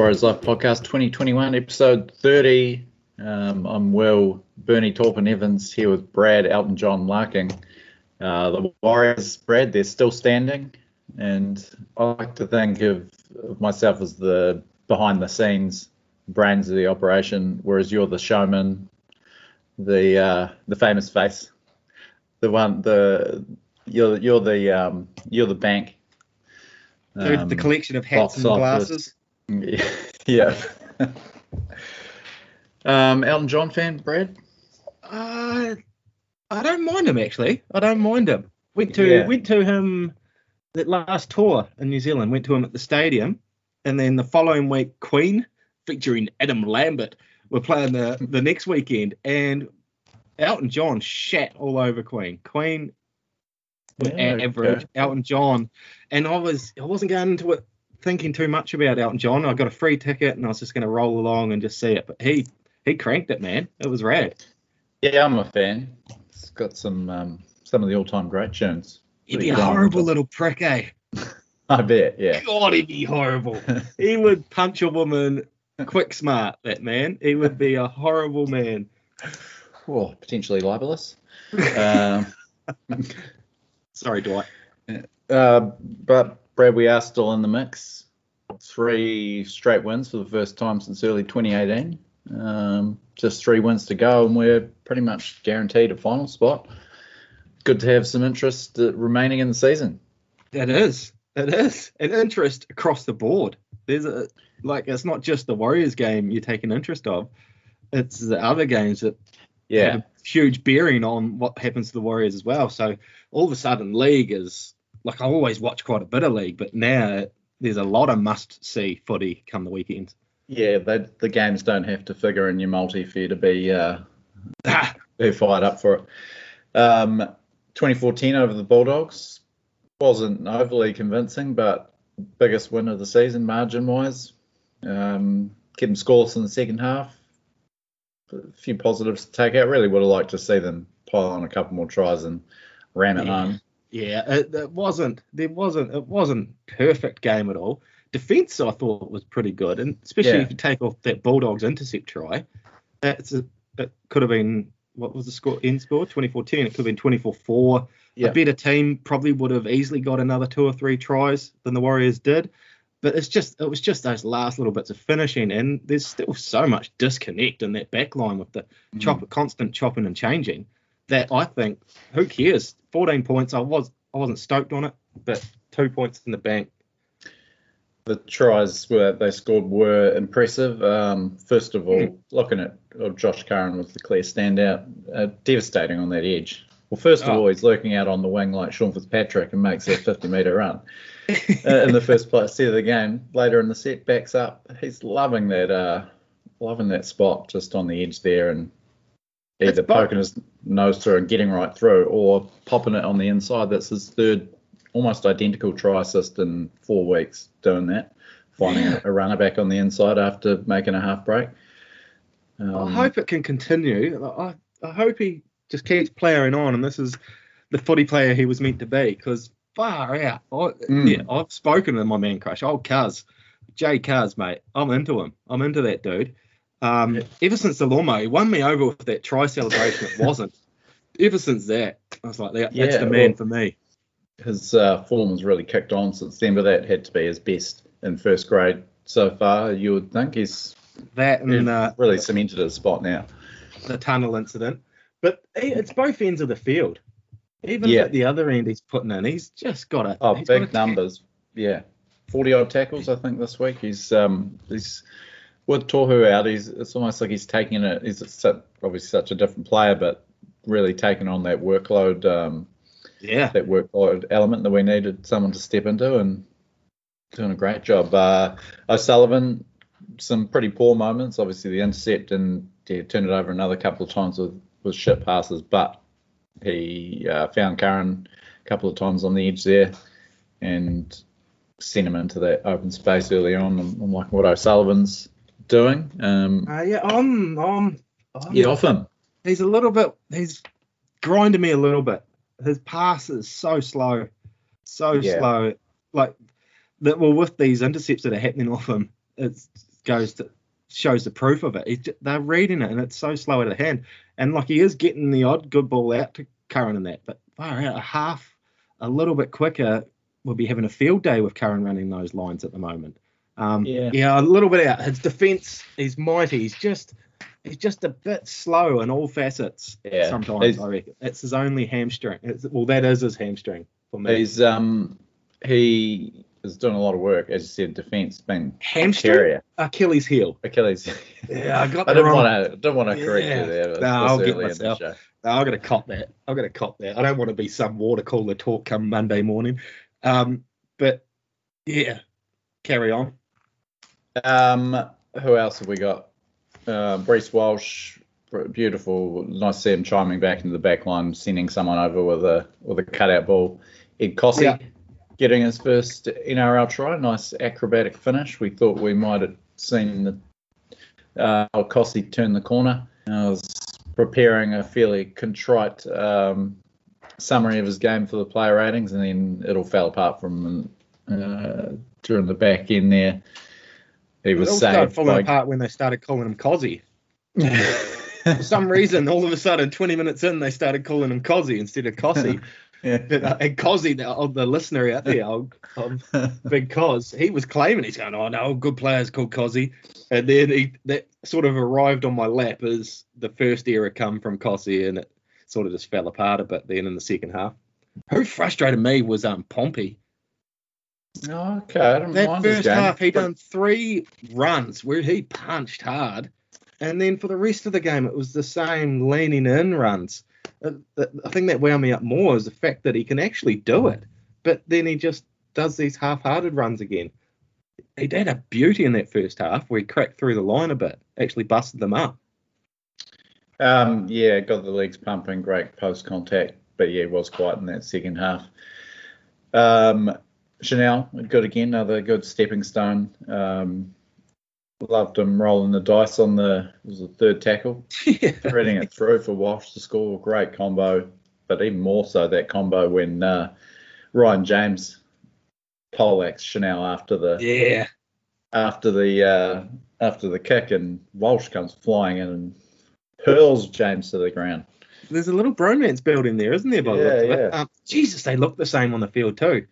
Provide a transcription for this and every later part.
Warriors Life Podcast 2021, episode 30. Um, I'm Will, Bernie Taupin Evans here with Brad, Elton John Larking. Uh, the Warriors, Brad, they're still standing, and I like to think of, of myself as the behind the scenes brains of the operation, whereas you're the showman, the uh, the famous face, the one, the you're you're the um, you're the bank. the Um, collection of hats and glasses. Yeah. um, Elton John fan, Brad? Uh, I don't mind him actually. I don't mind him. Went to Yeah. went to him that last tour in New Zealand. Went to him at the stadium, and then the following week, Queen featuring Adam Lambert were playing the the next weekend, and Elton John shat all over Queen. Queen Yeah, average. okay. Elton John, and I was I wasn't going into it thinking too much about Elton John. I got a free ticket, and I was just going to roll along and just see it. But he he cranked it, man. It was rad. Yeah, I'm a fan. It's got some um, some of the all-time great tunes. He'd be a horrible little prick, eh? I bet. Yeah. God, he'd be horrible. he would punch a woman quick smart, that man. He would be a horrible man. Oh, potentially libelous. um, Sorry, Dwight. uh, but Brad, we are still in the mix. Three straight wins for the first time since early 2018. Um, just three wins to go, and we're pretty much guaranteed a final spot. Good to have some interest uh, remaining in the season. It is. It is. An interest across the board. There's a like it's not just the Warriors game you're taking interest of. It's the other games that Yeah. have a huge bearing on what happens to the Warriors as well. So all of a sudden, league is like I always watch quite a bit of league, but now there's a lot of must see footy come the weekends. Yeah, they, the games don't have to figure in your multi for you to be uh, be fired up for it. Um, 2014 over the Bulldogs wasn't overly convincing, but biggest win of the season margin wise. Um, kept them scoreless in the second half. A few positives to take out. Really would have liked to see them pile on a couple more tries and ram it Yeah. home. Yeah, it, it wasn't. There wasn't. It wasn't perfect game at all. Defense, I thought, was pretty good, and especially Yeah. if you take off that Bulldogs intercept try, that's a, it could have been what was the score end score 2014. It could have been 24-4. Yeah. A better team probably would have easily got another two or three tries than the Warriors did. But it's just it was just those last little bits of finishing, and there's still so much disconnect in that back line with the Mm. chop, constant chopping and changing that I think who cares? 14 points. I was I wasn't stoked on it, but two points in the bank. the tries were they scored were impressive. Um, first of all, looking at uh, Josh Curran was the clear standout, uh, devastating on that edge. Well, first of Oh. all, he's lurking out on the wing like Sean Fitzpatrick and makes that 50 metre run uh, in the first place set of the game. Later in the set, backs up. He's loving that, uh, loving that spot just on the edge there, and either both. poking his nose through and getting right through, or popping it on the inside. That's his third, almost identical try assist in four weeks. Doing that, finding Yeah. a, a runner back on the inside after making a half break. Um, I hope it can continue. I, I hope he just keeps playing on, and this is the footy player he was meant to be. Because far out, I, Mm. yeah, I've spoken to my man crush, old Cuz, Jay Cuz, mate. I'm into him. I'm into that dude. Um, Yeah. Ever since the lawnmower, he won me over with that try celebration. It wasn't. ever since that, I was like, that, that's the man well- for me. his uh, form has really kicked on since then, but that had to be his best in first grade so far. You would think he's That and uh, really cemented his spot now. the tunnel incident. But it's both ends of the field. Even Yeah. at the other end, he's putting in. He's just got a Oh, big numbers. Yeah, forty odd tackles I think this week. He's um he's with Tohu out. He's it's almost like he's taking it. He's such, obviously such a different player, but really taking on that workload um Yeah, that workload element that we needed someone to step into and doing a great job. Uh, O'Sullivan, some pretty poor moments. Obviously the intercept and yeah, turned it over another couple of times with with shit passes, but he uh, found Curran a couple of times on the edge there and sent him into that open space early on. I'm, I'm liking what O'Sullivan's doing. Um, uh, yeah. I'm, I'm, I'm yeah, off him. he's a little bit. He's grinding me a little bit. His pass is so slow, so Yeah. slow. Like that. Well, with these intercepts that are happening off him, it's goes to shows the proof of it. He's they're reading it, and it's so slow at of hand. And like he is getting the odd good ball out to Curran and that, but far out a half, a little bit quicker, we'll be having a field day with Curran running those lines at the moment. Um, Yeah. a little bit out. His defence, is mighty. He's just he's just a bit slow in all facets. Yeah. sometimes He's- I reckon it's his only hamstring. It's, well, that is his hamstring for me. He's um he is doing a lot of work, as you said, defence being hamstring, carrier. Achilles heel. Achilles. Yeah, I got I the didn't want to don't want to correct Yeah. you there. No, I'll get early in the myself. No, I'm gonna cop that. I'm gonna cop that. I don't want to be some water cooler talk come Monday morning. Um, but yeah, carry on. Um, who else have we got? Uh, Reece Walsh, beautiful. Nice to see him chiming back into the back line, sending someone over with a with a cutout ball. Ed Cossey Yeah. getting his first NRL try. Nice acrobatic finish. We thought we might have seen the uh, Cossey turn the corner. I was preparing a fairly contrite um, summary of his game for the player ratings, and then it all fell apart from uh, during the back end there. He It was all started falling by apart when they started calling him Cozzy. For some reason, all of a sudden, 20 minutes in, they started calling him Cozzy instead of Cossey. But, uh, and Cozzy, the, oh, the listener out there, oh, um, Big Cos, he was claiming he's going, oh no, good players called Cozzy, and then he that sort of arrived on my lap as the first era come from Cozzy, and it sort of just fell apart a bit then in the second half. Who frustrated me was um Pompey. Okay, I don't That mind first game, half, he but- done three runs where he punched hard, and then for the rest of the game, it was the same leaning in runs. Uh, I think that wound me up more is the fact that he can actually do it, but then he just does these half-hearted runs again. He did a beauty in that first half where he cracked through the line a bit, actually busted them up. Um, yeah, got the legs pumping, great post contact, but yeah, was quiet in that second half. Um, Chanel, good again, another good stepping stone. Um, loved him rolling the dice on the was the third tackle, yeah. threading it through for Walsh to score. Great combo, but even more so that combo when uh, Ryan James poleaxed Chanel after the yeah. after the uh, after the kick, and Walsh comes flying in and hurls James to the ground. There's a little bromance built in there, isn't there? By the Yeah, it? yeah. Um, Jesus, they look the same on the field too.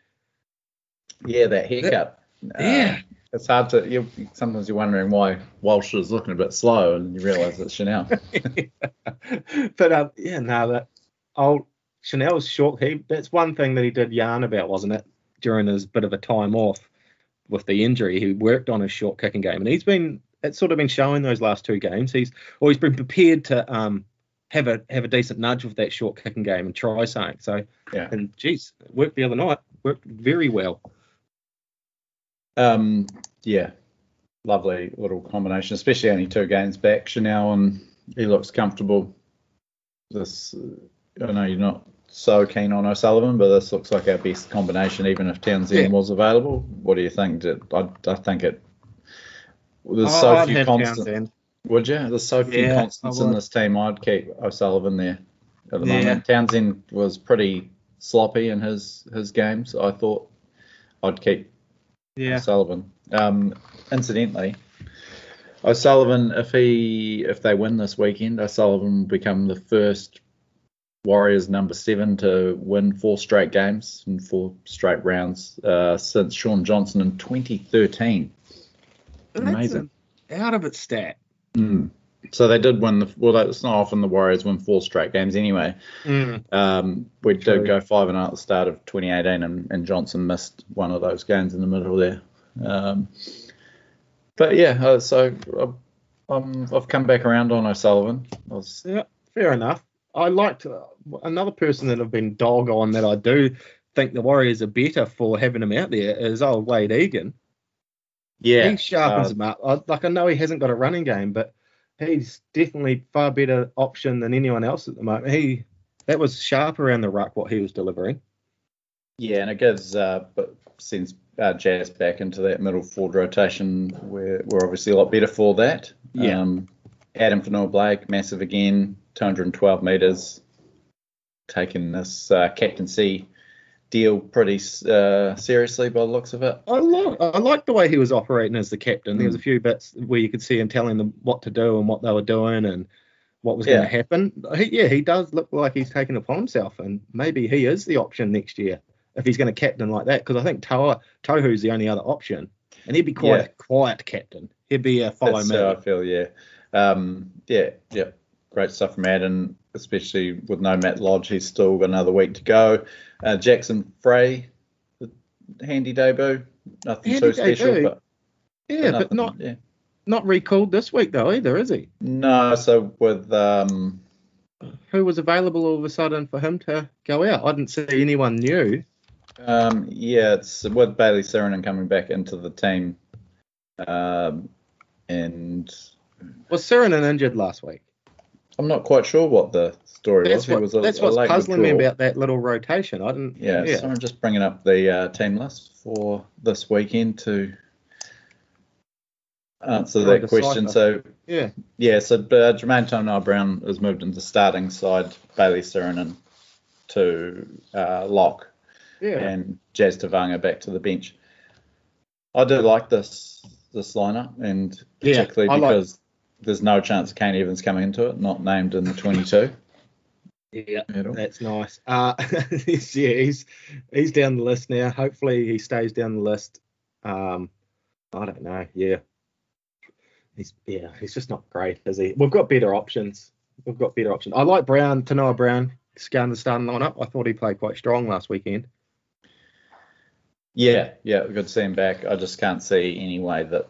Yeah, that haircut. Uh, Yeah. it's hard to. You sometimes you're wondering why Walsh is looking a bit slow, and you realise it's Chanel. but um, yeah, no, that old Chanel's short. He that's one thing that he did yarn about, wasn't it? During his bit of a time off with the injury, he worked on his short kicking game, and he's been it's sort of been showing those last two games. He's always been prepared to um have a have a decent nudge with that short kicking game and try something. So Yeah. and geez, it worked the other night. Worked very well. Um, yeah, lovely little combination, especially only two games back. Chanel and he looks comfortable. This, I know you're not so keen on O'Sullivan, but this looks like our best combination, even if Townsend Yeah. was available. What do you think? Did- I, I think it. There's Oh, so I'd few constants. Would you? There's so few Yeah, constants in this team. I'd keep O'Sullivan there at the Yeah. moment. Townsend was pretty sloppy in his his games. I thought I'd keep Yeah. O'Sullivan. Um, incidentally, O'Sullivan, if he if they win this weekend, O'Sullivan will become the first Warriors number seven to win four straight games in four straight rounds uh, since Shaun Johnson in 2013. That's Amazing. an out of its stat. Mm. So they did win the well. It's not often the Warriors win four straight games anyway. Um, we True. did go five and zero at the start of 2018, and, and Johnson missed one of those games in the middle there. Um, but yeah, uh, so uh, um, I've come back around on O'Sullivan. I was, Yeah, fair enough. I liked uh, another person that I've been dog on that I do think the Warriors are better for having him out there is old Wade Egan. yeah, he sharpens uh, him up. I, like I know he hasn't got a running game, but he's definitely far better option than anyone else at the moment. He that was sharp around the ruck what he was delivering. yeah, and it gives uh, but sends uh, Jazz back into that middle forward rotation. We're we're obviously a lot better for that. Yeah. Um, Addin Fonua Blake, massive again, 212 meters, taking this uh, captaincy deal pretty uh, seriously by the looks of it. I like I like the way he was operating as the captain. There was Mm. a few bits where you could see him telling them what to do and what they were doing and what was Yeah. going to happen. He, yeah, he does look like he's taken upon himself, and maybe he is the option next year if he's going to captain like that. Because I think Toa Tohu's the only other option, and he'd be quite Yeah. a quiet captain. He'd be a follow That's me. how I feel. Yeah, um, yeah, yeah. Great stuff from Adam, especially with no Matt Lodge. He's still got another week to go. Uh, Jackson Frei, the handy debut. Nothing Handy too special, debut. but yeah, but nothing- not Yeah. not recalled this week though either, is he? No, so with um, Who was available all of a sudden for him to go out? I didn't see anyone new. Um, yeah, it's with Bayley Sironen coming back into the team. Um, and Was Sironen injured last week? I'm not quite sure what the story was. That's, He what, was a, that's what's puzzling me about that little rotation. I didn't. Yeah, Yeah. so I'm just bringing up the uh, team list for this weekend to answer that question. So, yeah. yeah, so uh, Jermaine Tonar Brown has moved into starting side, Bayley Sironen to uh, lock. Yeah. and Jazz Tevaga back to the bench. I do like this this lineup, and Yeah, particularly like- because there's no chance of Kane Evans coming into it, not named in the 22 Yeah. That's nice. Uh, he's, yeah, he's he's down the list now. Hopefully he stays down the list. Um, I don't know. Yeah, he's yeah, he's just not great, is he? We've got better options. We've got better options. I like Brown, Tanoa Brown, scan the starting lineup. I thought he played quite strong last weekend. Yeah, yeah, good to see him back. I just can't see any way that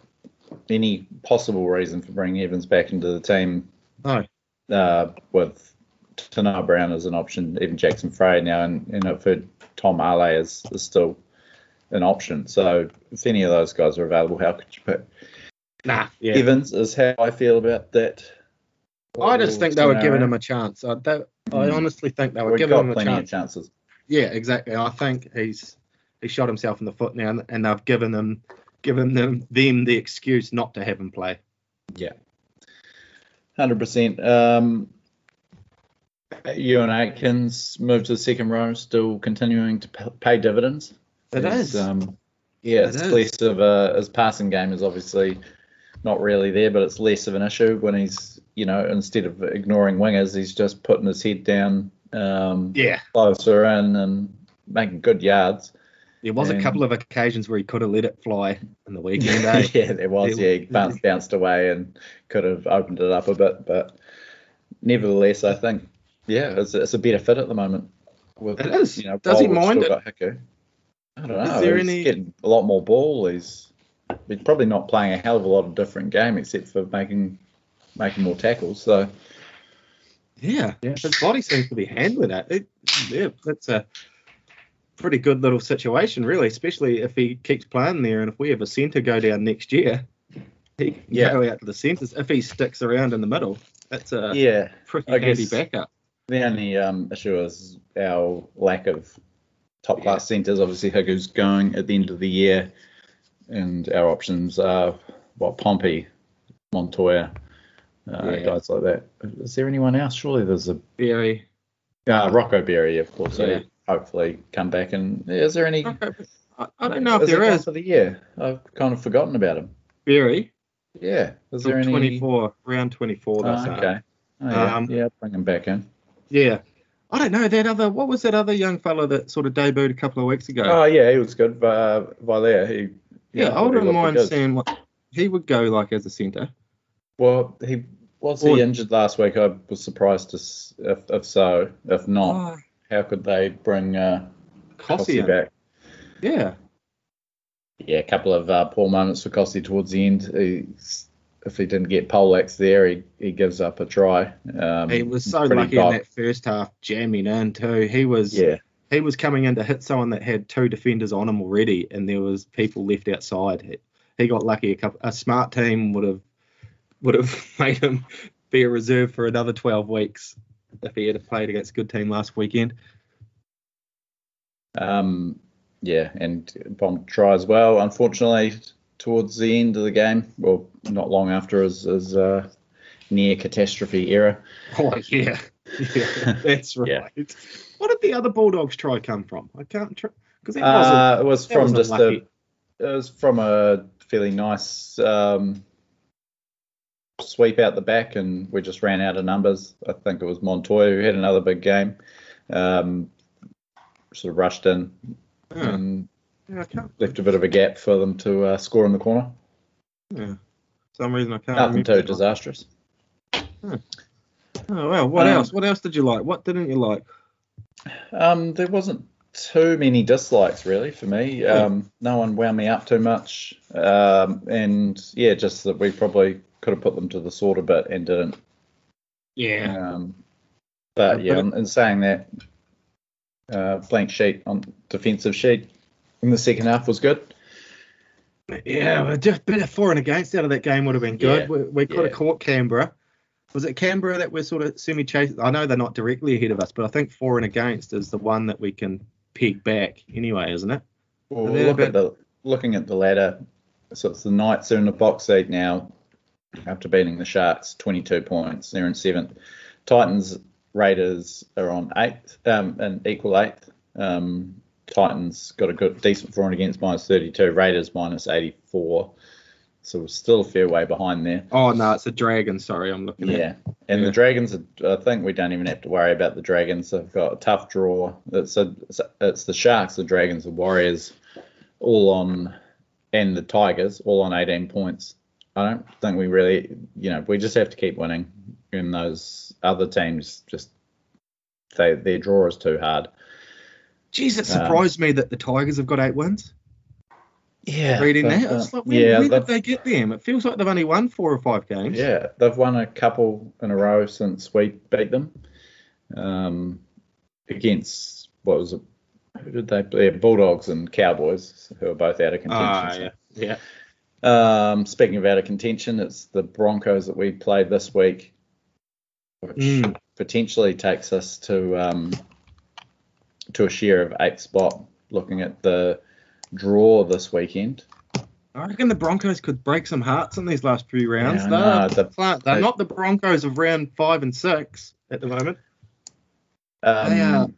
any possible reason for bringing Evans back into the team No. uh, with Tana Brown as an option, even Jackson Frei now, and, and I've heard Tom Ale is, is still an option. So if any of those guys are available, how could you pick? Nah. Yeah. Evans is how I feel about that. I just think they were giving him a chance. I, they, I Mm. honestly think they were We've giving him a chance. of chances. Yeah, exactly. I think he's he shot himself in the foot now, and, and they've given him given them them the excuse not to have him play. Yeah, Hundred percent. Um, Euan Aitken moved to the second row, still continuing to pay dividends. It is. Um, yeah, It it's is. less of a his passing game is obviously not really there, but it's less of an issue when he's you know instead of ignoring wingers, he's just putting his head down um, Yeah, closer in and making good yards. There was a couple of occasions where he could have let it fly in the weekend. eh? yeah, there was. It- Yeah, he bounced, bounced away and could have opened it up a bit, but nevertheless, I think yeah, it's, it's a better fit at the moment. With, It is. You know, Does he mind it? Hiku. I don't Is know. there he's any- getting a lot more ball. He's he's probably not playing a hell of a lot of different game except for making making more tackles. So Yeah, Yeah. his body seems to be handling it. it. Yeah, that's a pretty good little situation, really, especially if he keeps playing there and if we have a centre go down next year, he can Yeah. go out to the centres. If he sticks around in the middle, that's a yeah, pretty I handy backup. The only um, issue is our lack of top class centres. Obviously, Hiku's going at the end of the year, and our options are what Pompey, Montoya, uh, Yeah. guys like that. Is there anyone else? Surely there's a Berry. uh, Rocco Berry, of course. Yeah. Yeah. Hopefully, come back and is there any? I, I don't know if is there for the year? I've kind of forgotten about him. Very. Yeah, is there any? 24, round 24. That's Oh, okay. Oh, yeah. Um, yeah, bring him back in. Yeah. I don't know that other. What was that other young fella that sort of debuted a couple of weeks ago? Oh yeah, he was good. Uh, Valer, he. yeah, I wouldn't mind seeing what he would go like as a centre. Well, he was Or- he injured last week. I was surprised to, if, if so. If not, Oh, how could they bring uh, Cossey. back? Yeah. Yeah, a couple of uh, poor moments for Cossey towards the end. He's, if he didn't get Polex there, he, he gives up a try. Um, He was so lucky in that first half, jamming in too. He was Yeah, he was coming in to hit someone that had two defenders on him already, and there was people left outside. He, he got lucky. A couple, a smart team would have would have made him be a reserve for another 12 weeks if he had played against a good team last weekend. um, yeah, and bomb try as well. Unfortunately, towards the end of the game, well, not long after his, his uh, near catastrophe era. Oh yeah, Yeah, that's right. Yeah. What did the other Bulldogs try come from? I can't try because it wasn't. Uh, it was from just lucky. a, it was from a fairly nice um, sweep out the back, and we just ran out of numbers. I think it was Montoya who had another big game. Um, sort of rushed in Yeah. and Yeah, left a bit of a gap for them to uh, score in the corner. Yeah. For some reason I can't. Nothing too disastrous. Oh well. What Um, else? What else did you like? What didn't you like? Um, there wasn't too many dislikes really for me. Um, no one wound me up too much, um, and yeah, just that we probably could have put them to the sword a bit and didn't. Yeah. Um, but Yeah, in, in saying that, uh, blank sheet on defensive sheet in the second half was good. Yeah, well, just a bit of for and against out of that game would have been good. Yeah, We, we could yeah. have caught Canberra. Was it Canberra that we're sort of semi chasing? I know they're not directly ahead of us, but I think for and against is the one that we can peg back anyway, isn't it? Well, look at the looking at the ladder. So it's the Knights are in the box seat now after beating the Sharks, 22 points. They're in seventh. Titans, Raiders are on eighth, um, and equal eighth. Um, Titans got a good, decent for and against minus 32. Raiders minus 84. So we're still a fair way behind there. Oh no, it's a dragon. Sorry, I'm looking at. Yeah. And Yeah. the Dragons, are- I think we don't even have to worry about the Dragons. They've got a tough draw. It's, a- it's the Sharks, the Dragons, the Warriors, all on, and the Tigers, all on 18 points. I don't think we really, you know, we just have to keep winning. And those other teams just, they their draw is too hard. Jeez, it Um, surprised me that the Tigers have got eight wins. Yeah. Reading that, uh, it's like, when, yeah, they've- did they get them? It feels like they've only won four or five games. Yeah, they've won a couple in a row since we beat them. Um, against what was it? Who did they play? Bulldogs and Cowboys, who are both out of contention. Ah, so- yeah, yeah. Um, speaking of out of contention, it's the Broncos that we played this week, which Mm. potentially takes us to um, to a share of eighth spot. Looking at the draw this weekend, I reckon the Broncos could break some hearts in these last few rounds. Yeah, I they're the- they're they- not the Broncos of round five and six at the moment. um, They are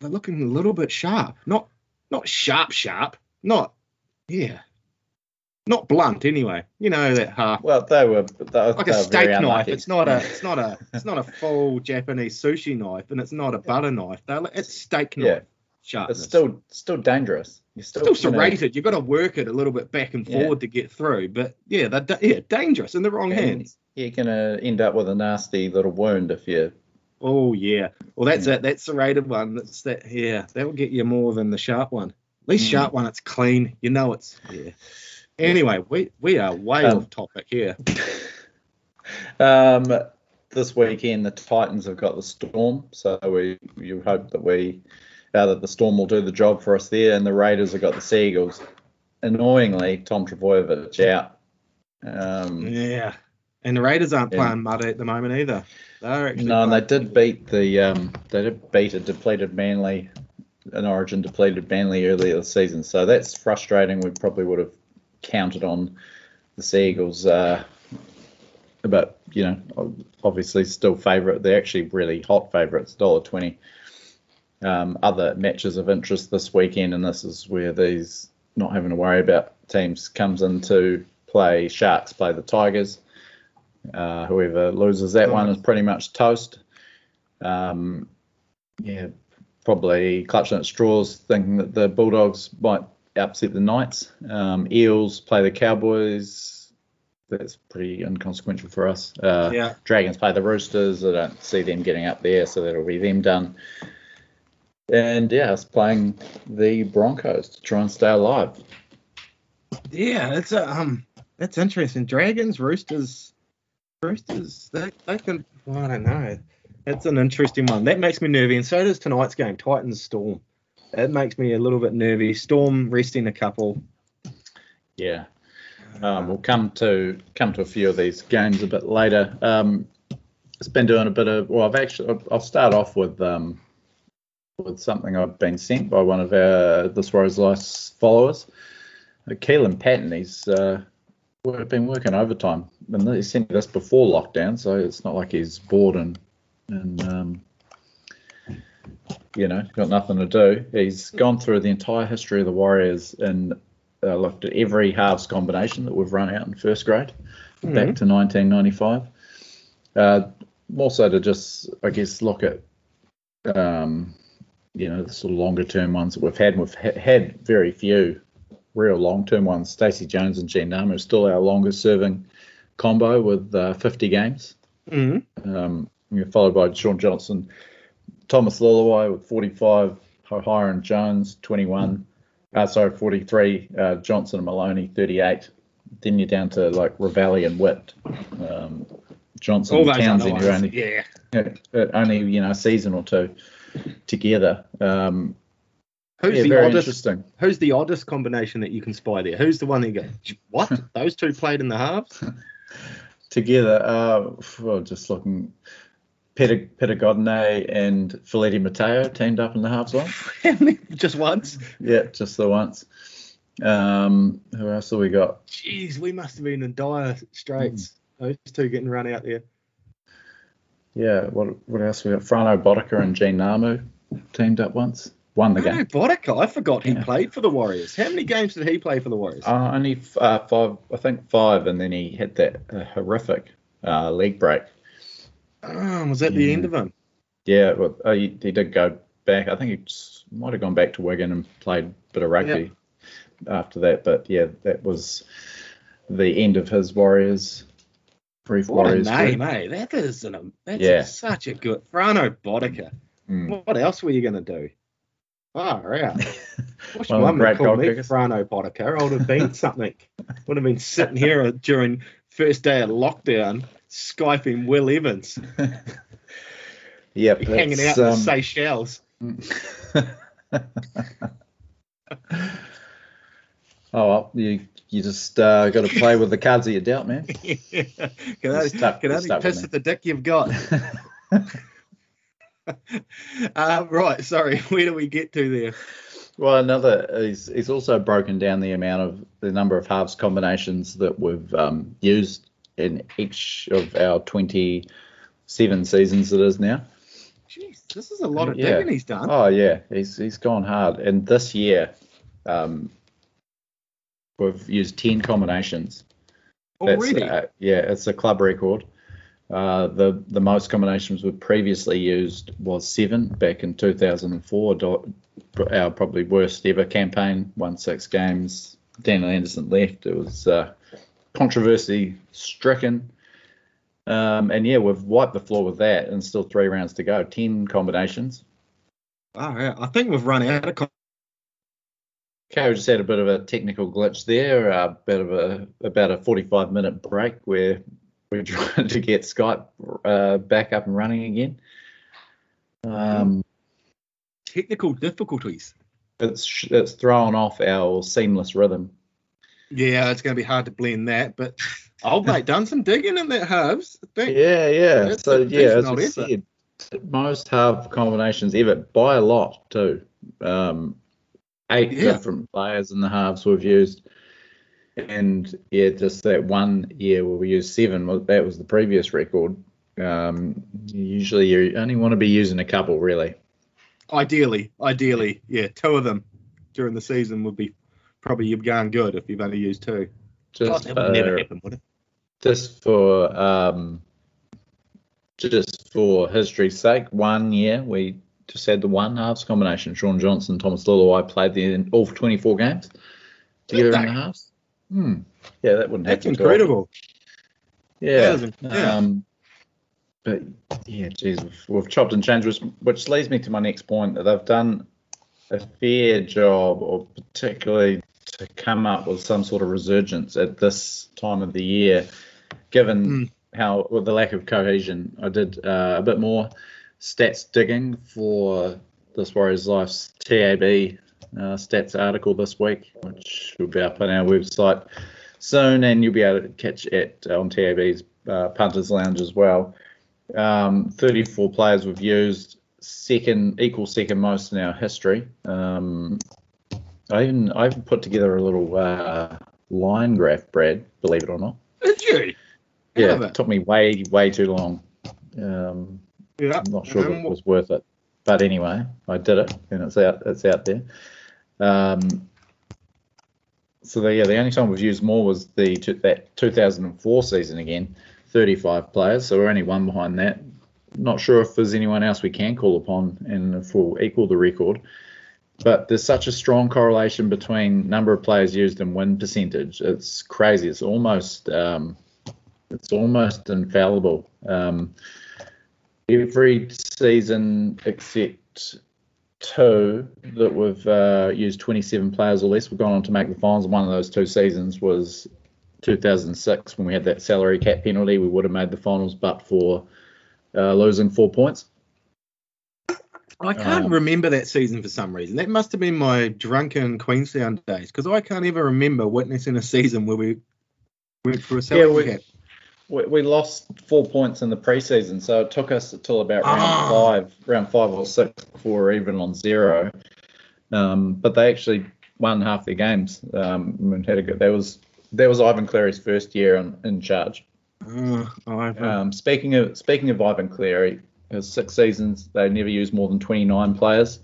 they're looking a little bit sharp. Not not sharp sharp. Not yeah. Not blunt anyway. You know that half well, they were they, like they a were steak knife. unlucky. It's not a it's not a it's not a full Japanese sushi knife and it's not a butter knife. They're, it's steak knife. Yeah. Sharpness. It's still still dangerous. You're still, It's still you know, serrated. You've got to work it a little bit back and Yeah. forward to get through. But yeah, they're yeah, dangerous in the wrong and hands. You're gonna end up with a nasty little wound if you. Oh yeah. Well, that's Yeah. it. That's the rated one. That's that. Yeah, that will get you more than the sharp one. At least Mm. sharp one, it's clean. You know it's yeah. Anyway, we we are way Um, off topic here. Um, this weekend the Titans have got the Storm, so we you hope that we uh, that the Storm will do the job for us there, and the Raiders have got the Seagulls. Annoyingly, Tom Trbojevic out. Um, Yeah. And the Raiders aren't Yeah. playing mud at the moment either. They're No, and they did beat the um, they did beat a depleted Manly, an Origin depleted Manly earlier this season. So that's frustrating. We probably would have counted on the Seagulls, uh, but you know, obviously still favourite. They're actually really hot favourites, dollar twenty. Um, other matches of interest this weekend, and this is where these not having to worry about teams comes into play. Sharks play the Tigers. Uh, whoever loses that one is pretty much toast. Um, yeah, probably clutching at straws, thinking that the Bulldogs might upset the Knights. Um, Eels play the Cowboys. That's pretty inconsequential for us. Uh, Yeah. Dragons play the Roosters. I don't see them getting up there, so that'll be them done. And yeah, it's playing the Broncos to try and stay alive. Yeah, it's a, um that's interesting. Dragons, Roosters, Roosters, they they can well, I don't know. That's an interesting one. That makes me nervy, and so does tonight's game, Titans Storm. It makes me a little bit nervy. Storm resting a couple. Yeah. Um, we'll come to come to a few of these games a bit later. Um, it's been doing a bit of well. I've actually I'll- start off with um, with something I've been sent by one of our this Rose Lice followers, uh, Keelan Patton. He's uh, been working overtime, and he sent this before lockdown, so it's not like he's bored and and um, you know got nothing to do. He's gone through the entire history of the Warriors and uh, looked at every halves combination that we've run out in first grade Mhm. back to 1995. Uh, so to just, I guess, look at, um, you know, the sort of longer term ones that we've had. We've ha- had very few real long term ones. Stacey Jones and Gene Ngamu are still our longest serving combo with uh, 50 games. Mhm. Um, followed by Shaun Johnson, Thomas Leuluai with 45, Hiron Jones 21, uh, sorry 43, uh, Johnson and Maloney 38. Then you're down to like Ravelli and Witt, um, Johnson All and those other Townsend, ones. who only Yeah. uh, only you know a season or two together. Um, Who's yeah, the very oddest? interesting. Who's the oddest combination that you can spy there? Who's the one that you go, what? Those two played in the halves? Together, uh, well, just looking. Peter, Peter Godinay and Felitti Matteo teamed up in the halves line. Just once? Yeah, just the once. Um, who else have we got? Jeez, we must have been in dire straits. Those two getting run out there. Yeah, what what else we got? Frano Botica and Gene Ngamu teamed up once. Won the No, game. Botica, I forgot he Yeah. played for the Warriors. How many games did he play for the Warriors? Uh, only f- uh, five, I think five, and then he had that uh, horrific uh, leg break. Oh, was that the end of him? Yeah, well, uh, he, he did go back. I think he might have gone back to Wigan and played a bit of rugby after that. But yeah, that was the end of his Warriors. Brief What a Warriors. name, eh? That is an, that's Yeah. such a good Frano Botica. Mm. What else were you going to do? Oh, right. Wish One of one the great would call goal me kickers. Frano Botica. I would have been something. would have been sitting here during first day of lockdown, Skyping Will Evans, yeah, hanging out in the um, Seychelles. oh well, you you just uh, got to play with the cards that you dealt, man. can only, stuck- can only piss at the dick you've got. uh, right, sorry. Where do we get to there? well, another he's he's also broken down the amount of the number of halves combinations that we've um, used in each of our twenty seven seasons it is now. Jeez, this is a lot of Yeah. digging he's done. Oh yeah, he's he's gone hard. And this year, um, we've used ten combinations. That's, Already. uh, yeah, it's a club record. Uh, the the most combinations we've previously used was seven back in 2004. Do- Our probably worst ever campaign. Won six games. Daniel Anderson left. It was uh, controversy stricken. Um, and yeah, we've wiped the floor with that, and still three rounds to go. Ten combinations. oh, yeah. I think we've run out of. Con- Okay, we just had a bit of a technical glitch there, a bit of a about a 45 minute break where we're trying to get Skype uh, back up and running again. Um, technical difficulties. it's it's thrown off our seamless rhythm. Yeah, it's going to be hard to blend that, but old mate done some digging in that halves. Yeah, yeah. That's so yeah, as decent I old effort. said, most half combinations ever by a lot too. Um, eight Yeah. different players in the halves we've used, and yeah, just that one year where we used seven. That was the previous record. Um, usually you only want to be using a couple, really. Ideally, ideally, yeah, two of them during the season would be probably you've gone good if you've only used two. God, Just that would never for- happen, would it? just for um, just for history's sake, one year we just had the one halves combination. Shaun Johnson, Thomas Leuluai played the in all 24 games together in the halves. Hmm. Yeah, that wouldn't That's happen. That's incredible. Yeah. That is- yeah. Um, but yeah, geez, we've, we've chopped and changed, which, which leads me to my next point that they've done a fair job, or particularly to come up with some sort of resurgence at this time of the year, given Mm. how with the lack of cohesion. I did uh, a bit more stats digging for this Warriors Life's TAB uh, stats article this week, which will be up on our website soon, and you'll be able to catch it on TAB's uh, Punters Lounge as well. Um, 34 players we've used, second equal second most in our history. Um, I even I even put together a little uh, line graph, Brad. Believe it or not. Did you? Yeah, it took me way way too long. Um, Yeah. I'm not sure if it was worth it, but anyway, I did it, and it's out. It's out there. Um, so the, yeah, the only time we've used more was the that 2004 season again, 35 players. So we're only one behind that. Not sure if there's anyone else we can call upon, and if we'll equal the record. But there's such a strong correlation between number of players used and win percentage. It's crazy. It's almost um, it's almost infallible. Um, every season except two that we've uh, used 27 players or less, we've gone on to make the finals. One of those two seasons was 2006 when we had that salary cap penalty. We would have made the finals, but for uh, losing four points. I can't Um, remember that season for some reason. That must have been my drunken Queenstown days because I can't ever remember witnessing a season where we went for a salary we- cap. We, we lost four points in the preseason, so it took us until about round Ah. five, round five or six before we we're even on zero. Um, but they actually won half their games. Um, and had a good. That was that was Ivan Cleary's first year in, in charge. Uh, I've, uh, Um, speaking of speaking of Ivan Cleary, his six seasons they never used more than 29 players.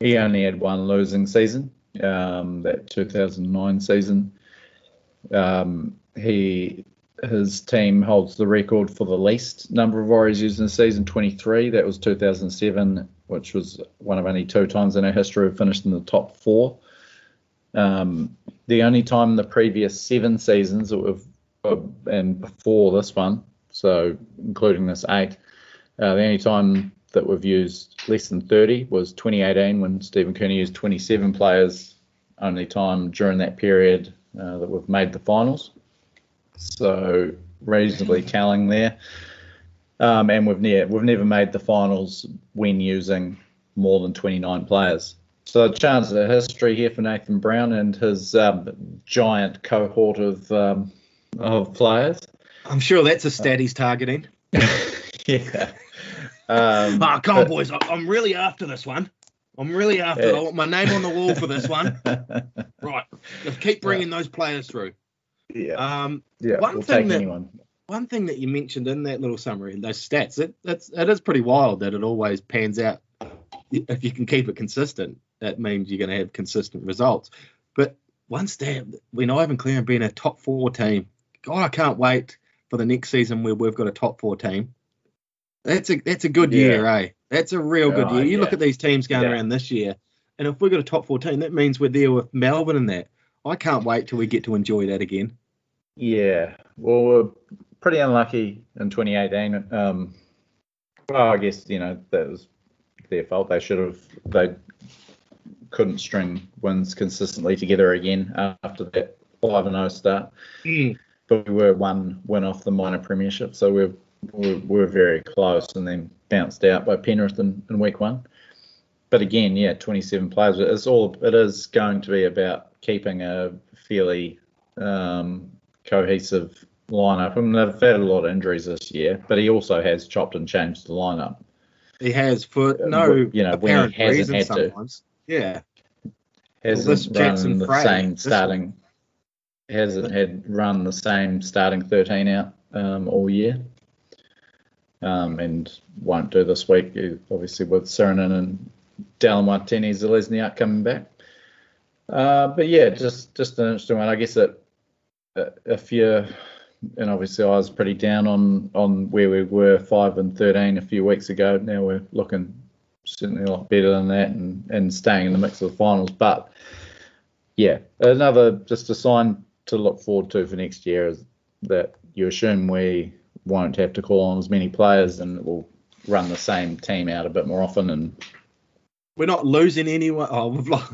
He only had one losing season, um, that 2009 season. Um, he his team holds the record for the least number of Warriors used in a season, 23. That was 2007, which was one of only two times in our history we finished in the top four. Um, the only time in the previous seven seasons that we've uh, and before this one, so including this eight, uh, the only time that we've used less than 30 was 2018 when Stephen Kearney used 27 players. Only time during that period uh, that we've made the finals. So reasonably telling there. Um, and we've never we've never made the finals when using more than 29 players. So a chance of history here for Nathan Brown and his um, giant cohort of um, of players. I'm sure that's a stat he's targeting. yeah. Um, Ah, come on, boys. I- I'm really after this one. I'm really after. Yeah. I want my name on the wall for this one. Right. Let's keep bringing those players through. yeah. Um, yeah. one we'll thing take that- anyone. one thing that you mentioned in that little summary, those stats, it, that's it is pretty wild that it always pans out. If you can keep it consistent, that means you're going to have consistent results. But one stat, when Ivan Cleary being a top four team, God, I can't wait for the next season where we've got a top four team. That's a that's a good Yeah. year, eh? That's a real good Oh, year. You look at these teams going Yeah. around this year, and if we've got a top four team, that means we're there with Melbourne and that. I can't wait till we get to enjoy that again. Yeah. Well, we're pretty unlucky in 2018. Um, well, I guess you know that was their fault. They should have. They couldn't string wins consistently together again after that five and zero start. But we were one win off the minor premiership, so we're we're, we're very close, and then bounced out by Penrith in, in week one. But again, yeah, 27 players. It's all. It is going to be about keeping a fairly um, cohesive lineup. I mean, they've had a lot of injuries this year, but he also has chopped and changed the lineup. He has for Uh, no you know, when he apparent hasn't reason had to. sometimes. Yeah. Hasn't this run Jackson the Frei, same starting. Hasn't had run the same starting 13 out um, all year. Um, and won't do this week, uh, obviously with Sironen and Dallin Watene Zelezniak coming back. Uh, but yeah, just just an interesting one. I guess that if you and obviously I was pretty down on on where we were five and thirteen a few weeks ago. Now we're looking certainly a lot better than that and and staying in the mix of the finals. But yeah, another just a sign to look forward to for next year is that you assume we won't have to call on as many players and we'll run the same team out a bit more often and We're not losing anyone. Oh, we've lost.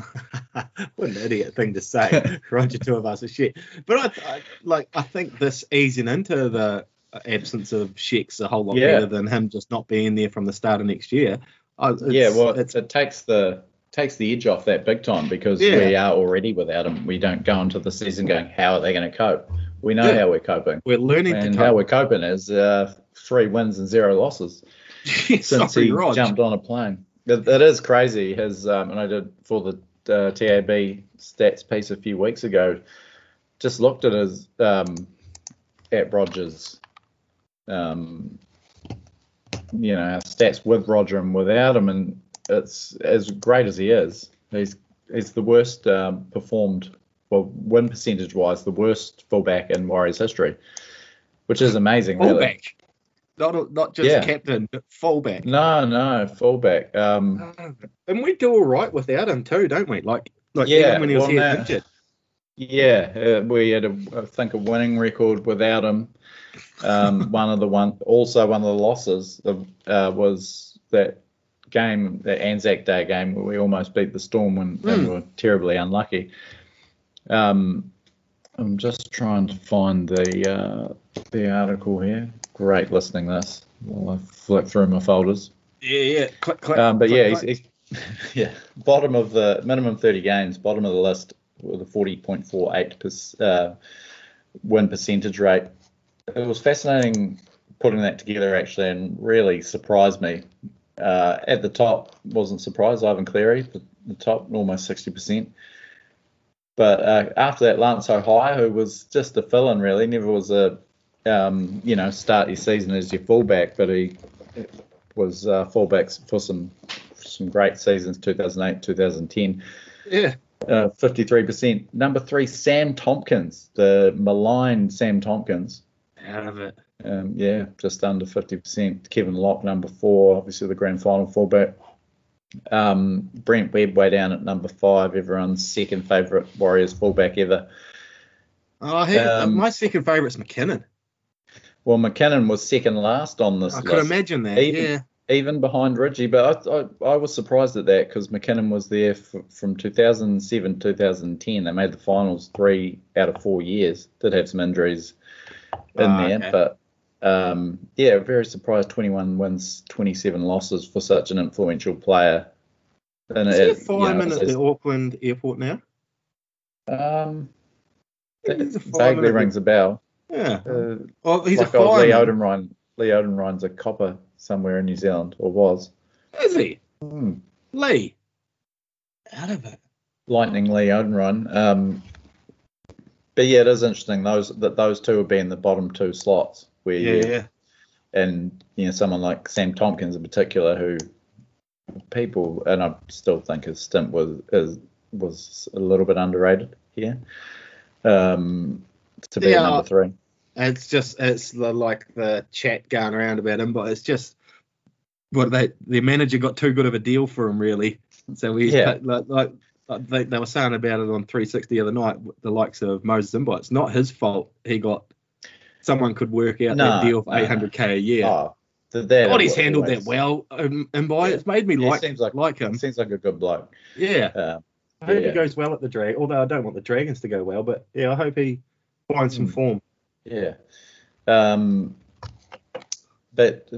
what an idiot thing to say. Roger, two of us are shit. But I, I like. I think this easing into the absence of Sheck's a whole lot Yeah. better than him just not being there from the start of next year. I, yeah, well, it's it takes the takes the edge off that big time because Yeah. we are already without him. We don't go into the season going, how are they going to cope? We know Yeah. how we're coping, we're learning and to how we're coping is uh, three wins and zero losses since he Rog. jumped on a plane. It, it is crazy. His um, and I did for the uh, TAB stats piece a few weeks ago. Just looked at his um, at Rogers um, you know stats with Roger and without him, and it's as great as he is. He's he's the worst um, performed, well, win percentage wise, the worst fullback in Warriors history, which is amazing. Really. Fullback. Not, not just Yeah. captain, but fullback. No, no, fullback. Um, And we do all right without him too, don't we? Like, like Yeah, even when he was well, here now- injured. Yeah, uh, we had a, I think a winning record without him. Um, one of the one, also one of the losses of, uh, was that game, that Anzac Day game where we almost beat the Storm when Mm. were terribly unlucky. Um, I'm just trying to find the uh, the article here. Great listening this while I flip through my folders. Yeah, yeah. Click, click. Um, but click, yeah, click. he's, he's yeah, bottom of the minimum 30 games, bottom of the list with a 40.48 per, uh, win percentage rate. It was fascinating putting that together actually, and really surprised me. Uh, at the top, wasn't surprised. Ivan Cleary, the, the top, almost 60%. But uh, after that, Lance Hohaia, who was just a fill-in really, never was a um, you know start your season as your fullback, but he was uh, fullbacks for some some great seasons, 2008, 2010. yeah. Uh, 53%. Number three, Sam Tomkins, the maligned Sam Tomkins. Out of it. Um, yeah, just under 50%. Kevin Locke, number four, obviously the grand final fullback. Um, Brent Webb way down at number five, everyone's second favourite Warriors fullback ever. Oh, he, Um, my second favourite's McKinnon. Well, McKinnon was second last on this I list. could imagine that. Even- yeah. even behind Ridgie, but I, I, I was surprised at that because McKinnon was there f- from 2007 2010. They made the finals three out of four years. Did have some injuries in Ah, there, okay. but um, yeah, very surprised. 21 wins, 27 losses for such an influential player. And Is he a it- you know, at the Auckland airport now? um, I think that he's a fireman vaguely rings a bell. Yeah. Uh, Oh, he's like a Lee fireman. Oudenryn. Lee Oudenryn's a copper somewhere in New Zealand, or was. Is he? Hmm. Lee. Out of it. Lightning Lee Oudenryn. Um, but yeah, it is interesting those that those two would be in the bottom two slots where Yeah, you, yeah. and you know someone like Sam Tomkins in particular who people and I still think his stint was is, was a little bit underrated here. Um, to be Yeah. number three. It's just it's the, like the chat going around about him, but it's just what they the manager got too good of a deal for him really. So we Yeah. like, like they, they were saying about it on 360 the other night. The likes of Moses Mbye. It's not his fault. He got someone could work out that deal for no. 800k a year. Oh, th- that God, he's handled always- that well. Um, Mbye. Yeah. It's made me Yeah, like seems like- like him. Seems like a good bloke. Yeah. Uh, I hope Yeah. he goes well at the drag. Although I don't want the Dragons to go well, but yeah, I hope he finds some Hmm. form. Yeah. Um, but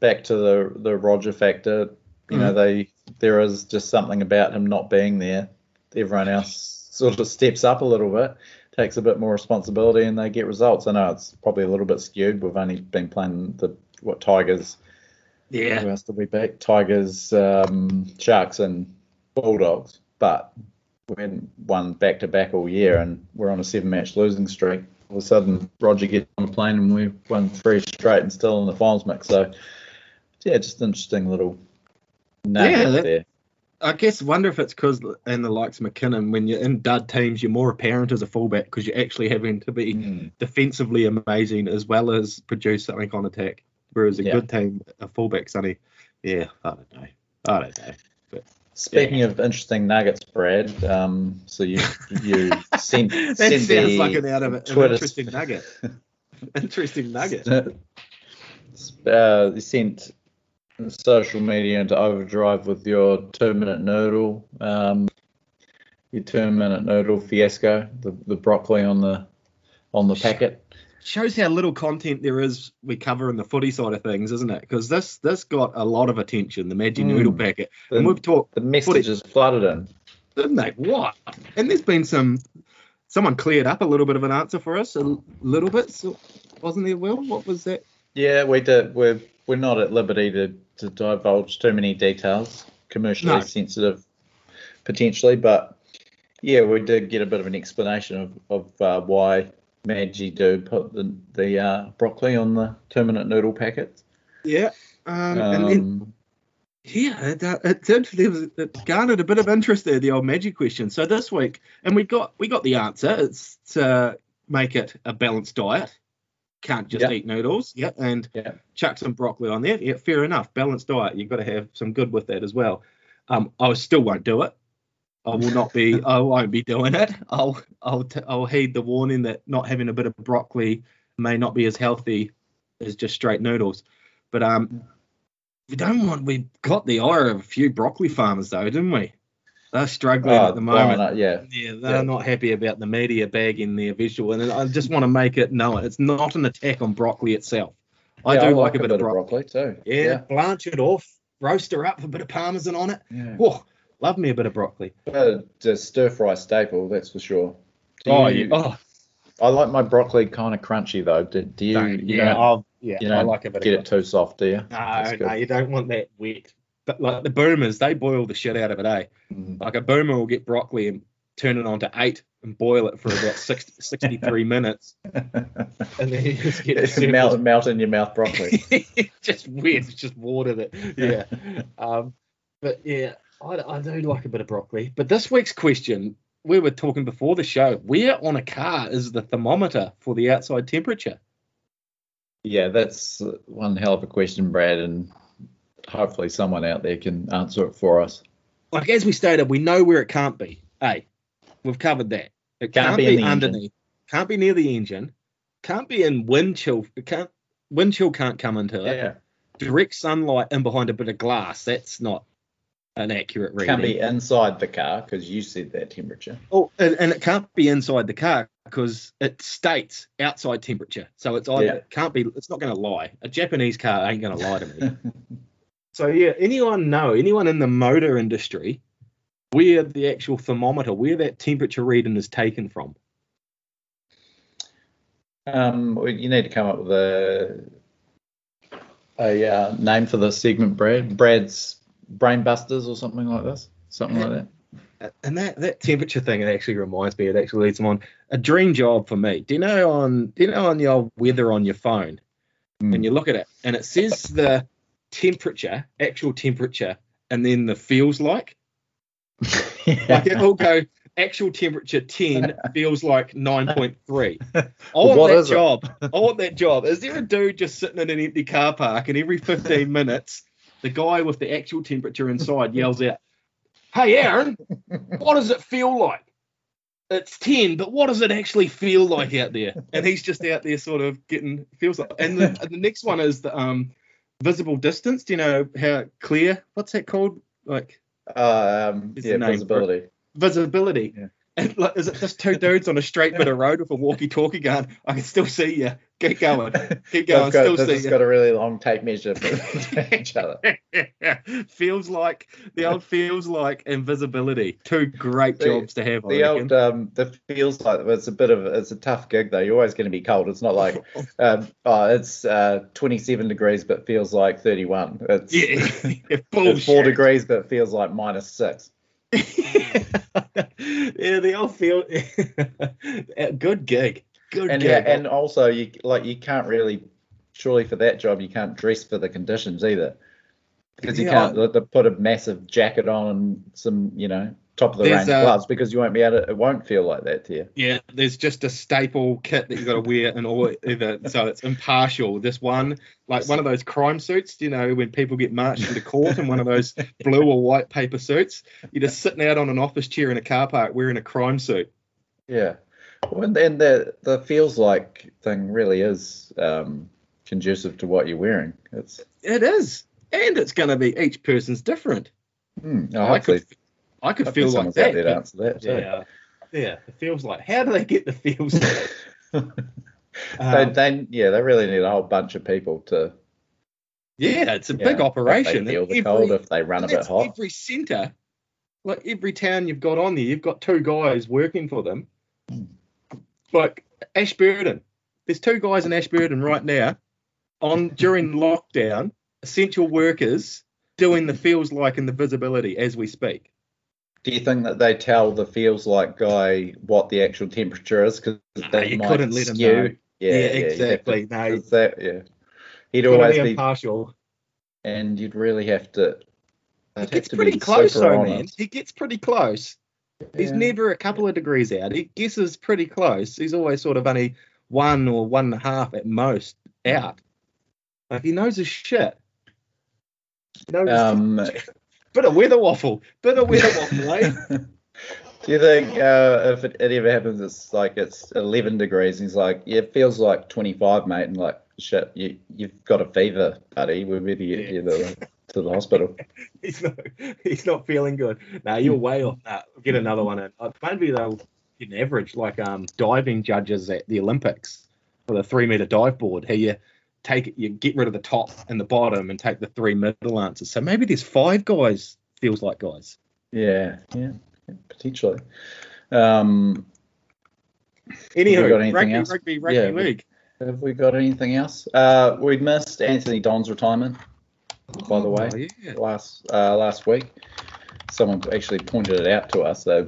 back to the the Roger factor. You know, they there is just something about him not being there. Everyone else sort of steps up a little bit, takes a bit more responsibility, and they get results. I know it's probably a little bit skewed. We've only been playing the what Tigers. Yeah. Who else did we beat? Tigers, um, Sharks, and Bulldogs. But we hadn't won back to back all year, and we're on a seven match losing streak. All of a sudden, Roger gets on the plane, and we won three straight and still in the finals mix. So, yeah, just interesting little nugget Yeah, that- there. I guess wonder if it's because in the likes of McKinnon, when you're in dud teams, you're more apparent as a fullback because you're actually having to be Mm. defensively amazing as well as produce something on attack. Whereas a Yeah. good team, a fullback's only, yeah, I don't know, I don't know. But Speaking of interesting nuggets, Brad, um, so you you sent, that sent sounds like an out of it, an Twitter interesting nugget. interesting nugget. uh, you sent social media into overdrive with your two minute noodle, um, your two minute noodle fiasco, the, the broccoli on the on the packet. Shows how little content there is we cover in the footy side of things, isn't it? Because this this got a lot of attention, the Maggi Mm. noodle packet, The, and we've talked the messages flooded in. didn't they? What? And there's been some. Someone cleared up a little bit of an answer for us, a little bit, so, wasn't there? Will, what was that? Yeah, we did. We're we're not at liberty to, to divulge too many details, commercially No. sensitive, potentially. But yeah, we did get a bit of an explanation of of uh, why Maggi do put the the uh, broccoli on the two minute noodle packets. Yeah, Um, and then, Um, yeah, it, uh, it did. Was, it garnered a bit of interest there, the old magic question. So this week, and we got we got the answer. It's to make it a balanced diet. Can't just Yeah. eat noodles. Yeah, and yeah. chuck some broccoli on there. Yeah, fair enough. Balanced diet. You've got to have some good with that as well. Um, I still won't do it. I will not be. I won't be doing it. I'll I'll t- I'll heed the warning that not having a bit of broccoli may not be as healthy as just straight noodles. But um, we don't want. We got the ire of a few broccoli farmers though, didn't we? They're struggling Oh, at the moment. up, yeah. Yeah, they're Yeah. not happy about the media bagging their visual, and I just want to make it known it's not an attack on broccoli itself. I Yeah, do like, a bit, of broccoli. too. Yeah, blanch it off, roast her up, a bit of parmesan on it. yeah. Oh, love me a bit of broccoli. But a stir fry staple, that's for sure. Do Oh, you- Oh, I like my broccoli kind of crunchy though. Do, do you? you yeah, yeah, I like a bit get it too soft, do you? No, no, you don't want that wet. But like the boomers, they boil the shit out of it, eh? Mm. Like a boomer will get broccoli and turn it on to eight and boil it for about 60, 63 minutes, and then you just get It's melt, melt in your mouth broccoli. just weird. it's just water that, yeah. Um, but yeah, I, I do like a bit of broccoli. But this week's question, we were talking before the show, where on a car is the thermometer for the outside temperature? yeah, that's one hell of a question, Brad, and hopefully someone out there can answer it for us. Like as we stated, we know where it can't be. Hey, we've covered that. It Can't can't, be be, the engine. underneath. Can't be near the engine. Can't be in wind chill. It can't wind chill can't come into it. Yeah, Direct sunlight in behind a bit of glass. That's not an accurate reading. Can't be inside the car because you said that temperature. Oh, and, and it can't be inside the car because it states outside temperature. So it's either Yeah. it can't be. It's not going to lie. A Japanese car ain't going to lie to me. so yeah, anyone know anyone in the motor industry where the actual thermometer, where that temperature reading is taken from? Um, you need to come up with a a uh, name for the segment, Brad. Brad's Brain Busters or something like this. Something like that. And that, that temperature thing, it actually reminds me. It actually leads them on a dream job for me. Do you know on do you know on old weather on your phone? Mm. and you look at it and it says the temperature, actual temperature, and then the feels like. Like it will go actual temperature 10 feels like 9.3. I want What that it? job. I want that job. Is there a dude just sitting in an empty car park and every 15 minutes the guy with the actual temperature inside yells out, Hey Aaron, what does it feel like? It's 10, but what does it actually feel like out there? And he's just out there sort of getting feels like and the, the next one is the um visible distance. Do you know how clear what's that called? Like um, yeah, the name for it? visibility. visibility. Yeah. And like, is it just two dudes on a straight bit of road with a walkie-talkie gun? I can still see you. Keep going. Keep going. Got, Still just you. got a really long tape measure for each other. feels like the old feels like invisibility. Two great The- jobs to have. The old, um, the feels like it's a bit of it's a tough gig though. You're always going to be cold. It's not like, um, oh, it's uh, 27 degrees but feels like 31. It's, yeah, it's four degrees but feels like minus six. yeah, the old feel. Good gig. Good And yeah, and also you like you can't really, surely for that job you can't dress for the conditions either, because you Yeah. can't they put a massive jacket on and some you know top of the range a- gloves because you won't be able to. It won't feel like that to you. Yeah, there's just a staple kit that you've got to wear and all either, so it's impartial. This one, like one of those crime suits, you know, when people get marched into court in one of those blue or white paper suits, you're just sitting out on an office chair in a car park wearing a crime suit. Yeah. Well, and then the the feels like thing really is um, conducive to what you're wearing. It's It is, and it's going to be each person's different. hmm, oh, I could, I could feel like someone's out that. there to answer that too. yeah, yeah, it feels like. How do they get the feels? Like? they, Um, they, yeah, they really need a whole bunch of people to yeah, it's a yeah, big operation. If they feel the Every- cold, if they run a bit hot. Every centre, like every town you've got on there, you've got two guys working for them. Like Ashburton, there's two guys in Ashburton right now on during lockdown, essential workers doing the feels like and the visibility as we speak. Do you think that they tell the feels like guy what the actual temperature is? Because Nah, they you might couldn't let skew. know. Yeah, Yeah, yeah, you to- exactly. No, that, yeah. He'd always be impartial. and you'd really have to. He gets to pretty be close, though, man. He gets pretty close. He's Yeah. never a couple of degrees out. He guesses pretty close. He's always sort of only one or one and a half at most out. Like he knows his shit. Knows his Um, bit of weather waffle. Bit of weather waffle, eh? Do you think uh, if it, it ever happens, it's like it's 11 degrees, and he's like, yeah, it feels like 25, mate, and like, shit, you you've got a fever, buddy. We're better get Yeah. To, the hospital. he's not he's not feeling good. Now you're way off that. Get another one in. Uh, Maybe they'll get an average like um diving judges at the Olympics for the three meter dive board. How you take it, you get rid of the top and the bottom and take the three middle answers. So maybe there's five guys. Feels like guys. Yeah, yeah, potentially. Um, Anywho, got anything rugby, else? rugby, rugby Yeah, league. have we got anything else? Uh, we missed Anthony Don's retirement, by the way. Oh, yeah. last uh, last week. Someone actually pointed it out to us. They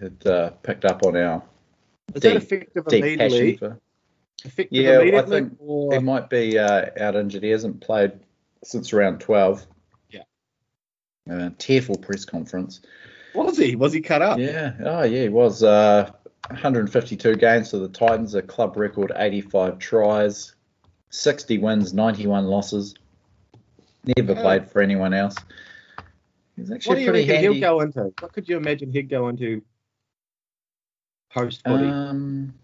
had uh, picked up on our Is that deep- effective deep immediately? for. Effective Yeah, I think or- He might be uh, out injured. He hasn't played since around 12. Yeah. Uh, tearful press conference. was he? Was he cut up? Yeah. Oh, yeah. He was. Uh, 152 games for the Titans, a club record 85 tries, 60 wins, 91 losses. Never played for anyone else. He's What actually do you pretty reckon handy. he'll go into? What could you imagine he'd go into post footy? Um,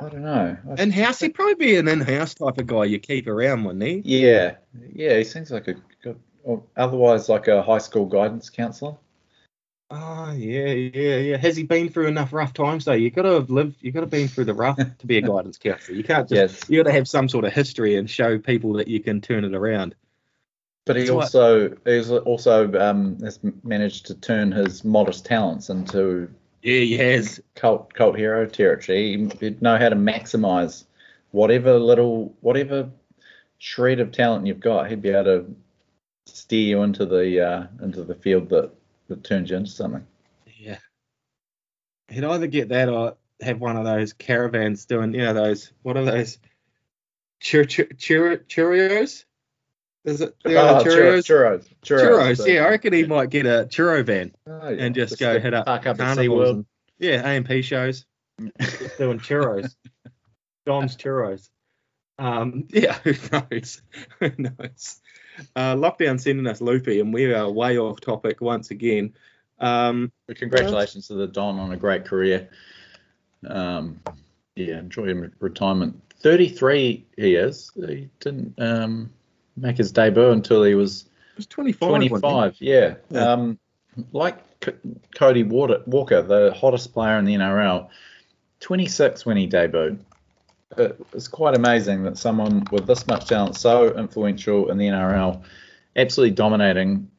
I don't know. I- in house, he'd probably be an in house type of guy you keep around, wouldn't he? Yeah, yeah. He seems like a good, otherwise like a high school guidance counselor. Oh yeah, yeah, yeah. Has he been through enough rough times though? You gotta have lived you gotta been through the rough to be a guidance counselor. You can't just Yes, you gotta have some sort of history and show people that you can turn it around. but he That's what- also he's also um, has managed to turn his modest talents into Yeah, he has. cult cult hero territory. He- He'd know how to maximize whatever little whatever shred of talent you've got. He'd be able to steer you into the uh, into the field that that turns you into something. Yeah. He'd either get that or have one of those caravans doing, you know, those what are those chur- chur- chur- Cheerios? Is it you Oh, churros, Cheerios? churros, churros. Churros, yeah, I reckon he might get a churro van. Oh, yeah. and just go hit up park up at carnivals SeaWorld. and, yeah, AMP shows. Just doing churros. Dom's churros. Um, yeah, who knows? Who knows? Uh, lockdown sending us loopy, and we are way off topic once again. Um, Congratulations to the Don on a great career. Um, yeah, enjoy retirement. 33 he is. He didn't um, make his debut until he was was 25. wasn't it? 25. Yeah. Yeah. Um, like C- Cody Walker, Walker, the hottest player in the NRL, 26 when he debuted. It- It's quite amazing that someone with this much talent, so influential in the NRL, absolutely dominating,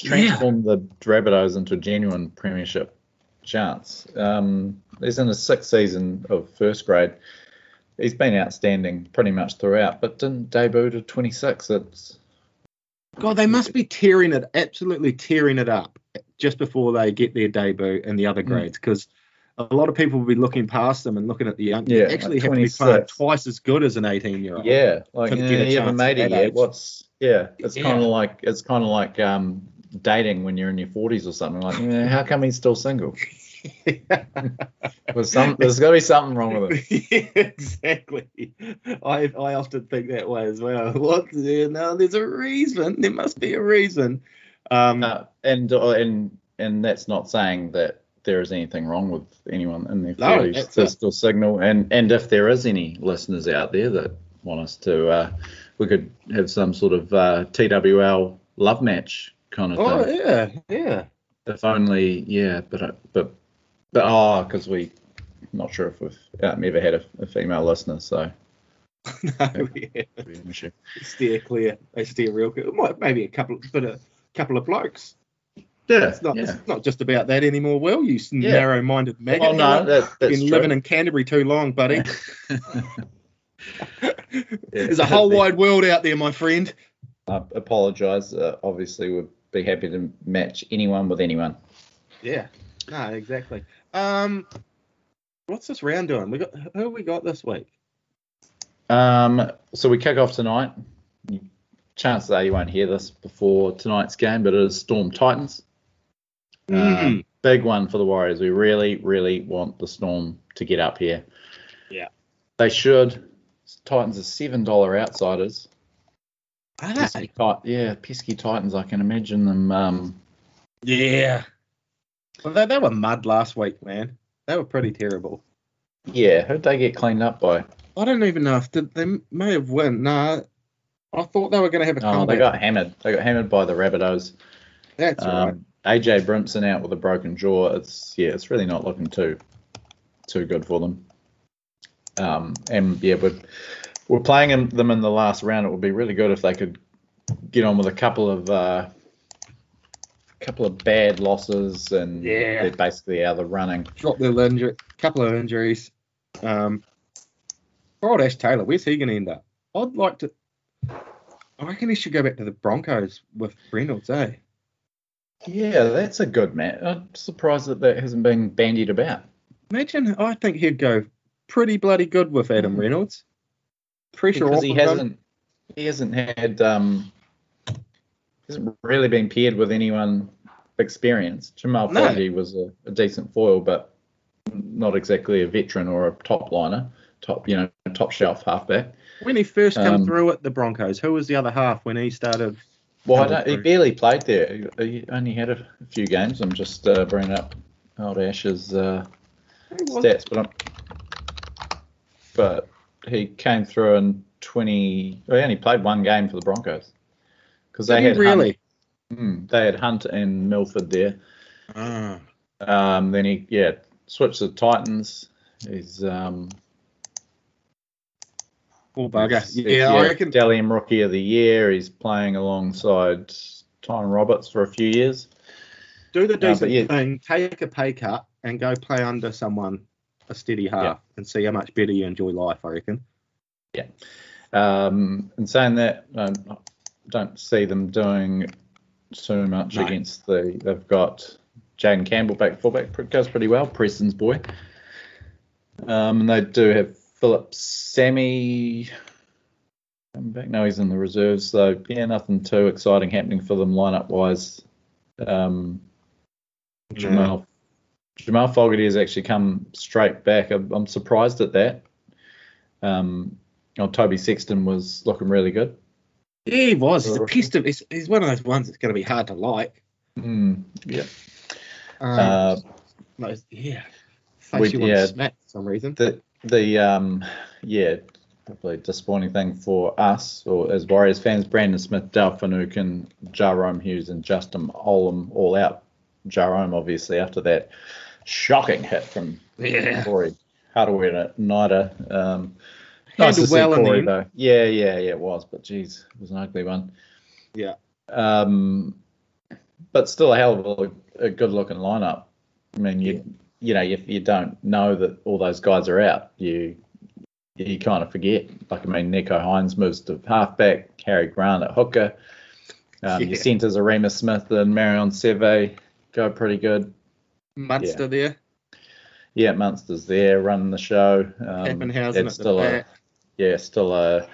transformed the Rabbitohs into a genuine premiership chance. Um, he's in his sixth season of first grade. He's been outstanding pretty much throughout, but didn't debut to 26. It's God, they must be tearing it, absolutely tearing it up just before they get their debut in the other Mm. grades because a lot of people will be looking past them and looking at the young. Yeah, you actually like have to be playing twice as good as an 18 year old. Yeah, like Couldn't yeah, get a you haven't made it yet. age. What's yeah? It's Yeah. kind of like it's kind of like um, dating when you're in your 40s or something. Like, yeah, how come he's still single? There's some, there's got to be something wrong with him. yeah, exactly. I I often think that way as well. What? Yeah, no, there's a reason. There must be a reason. Um, Uh, and uh, and and that's not saying that there is anything wrong with anyone in their No, 40s that's to still signal. And and if there is any listeners out there that want us to, uh, we could have some sort of uh, TWL love match kind of oh thing. Oh yeah, yeah. If only, yeah, but uh, but but oh, because we not sure if we've um, ever had a, a female listener, so no, yeah. it'd be issue. steer clear. They steer real good. Maybe a couple, but a couple of blokes. Yeah, It's not. yeah. It's not just about that anymore. Will you Yeah. narrow-minded maggot? Well, no, that, that's Been true. living in Canterbury too long, buddy. Yeah. There's a whole wide world out there, my friend. I apologise. Uh, obviously, we'd be happy to match anyone with anyone. Yeah. No, exactly. Um, what's this round doing? We got who we got this week? Um, so we kick off tonight. Chances are you won't hear this before tonight's game, but it is Storm Titans. Mm. Um, big one for the Warriors. We really, really want the Storm to get up here. Yeah. They should. Titans are seven dollar outsiders. Pesky Tit- yeah, pesky Titans. I can imagine them. Um, yeah. Well, they, they were mud last week, man. They were pretty terrible. yeah, who'd they get cleaned up by? I don't even know if they, they may have won. Nah, I thought they were going to have a Oh, comeback. they got hammered. They got hammered by the Rabbitohs. That's right. AJ Brimson out with a broken jaw. It's yeah, it's really not looking too too good for them. Um, and yeah, we're we're playing them them in the last round. It would be really good if they could get on with a couple of uh, couple of bad losses and Yeah. they're basically out of the running. Dropped their injury, couple of injuries. Um, old Ash Taylor, where's he going to end up? I'd like to. I reckon he should go back to the Broncos with Reynolds, eh? Yeah, that's a good match. I'm surprised that that hasn't been bandied about. Imagine, I think he'd go pretty bloody good with Adam Reynolds. Pressure because off he hasn't he hasn't had um hasn't really been paired with anyone experienced. Jamal No. Fogarty was a, a decent foil, but not exactly a veteran or a top liner, top you know top shelf halfback. When he first came Um, through at the Broncos, who was the other half when he started? Well, don't, he barely played there. He he only had a, few games. I'm just uh, bringing up old Ash's uh, stats, but I'm, but he came through in 20. Well, he only played one game for the Broncos because they had really? Hunt, mm, they had Hunt and Milford there. Ah. Um, then he yeah switched to the Titans. He's um, Poor bugger. he's- Yeah, I reckon. Dally M Rookie of the Year. He's playing alongside Tyrone Roberts for a few years. Do the but decent yeah. thing, take a pay cut, and go play under someone a steady half, Yeah. and see how much better you enjoy life. I reckon. Yeah. Um, and saying that, I don't see them doing too much No. against the. They've got Jayden Campbell back fullback, pr- goes pretty well. Preston's boy. Um, and they do have Phillip Sami coming back. No, he's in the reserves. So yeah, nothing too exciting happening for them lineup wise. Um, Jamal Jamal Fogarty has actually come straight back. I'm, I'm surprised at that. Um, oh, Toby Sexton was looking really good. Yeah, he was. He's a pest of. He's, he's one of those ones that's going to be hard to like. Mm, yeah. Um, Uh, those- yeah. we- you yeah. smack for some reason. the the um yeah probably disappointing thing for us or as Warriors fans, Brandon Smith, Finucane, Jahrome Hughes, and Justin Olam all out. Jahrome obviously after that shocking hit from Yeah. Corey Hardaway Nida. Um, nice to see well in the Corey though. Yeah, yeah, yeah, it was, but geez, it was an ugly one. Yeah. Um, but still a hell of a, a good looking lineup. I mean, you you know, if you don't know that all those guys are out, you you kind of forget. Like I mean, Nicho Hynes moves to halfback, Harry Grant at hooker. Um, Yeah. Your centres are Reimis Smith and Marion Seve go pretty good. Munster there. Yeah, Munster's there running the show. Um, Papenhuyzen it's still a yeah, still a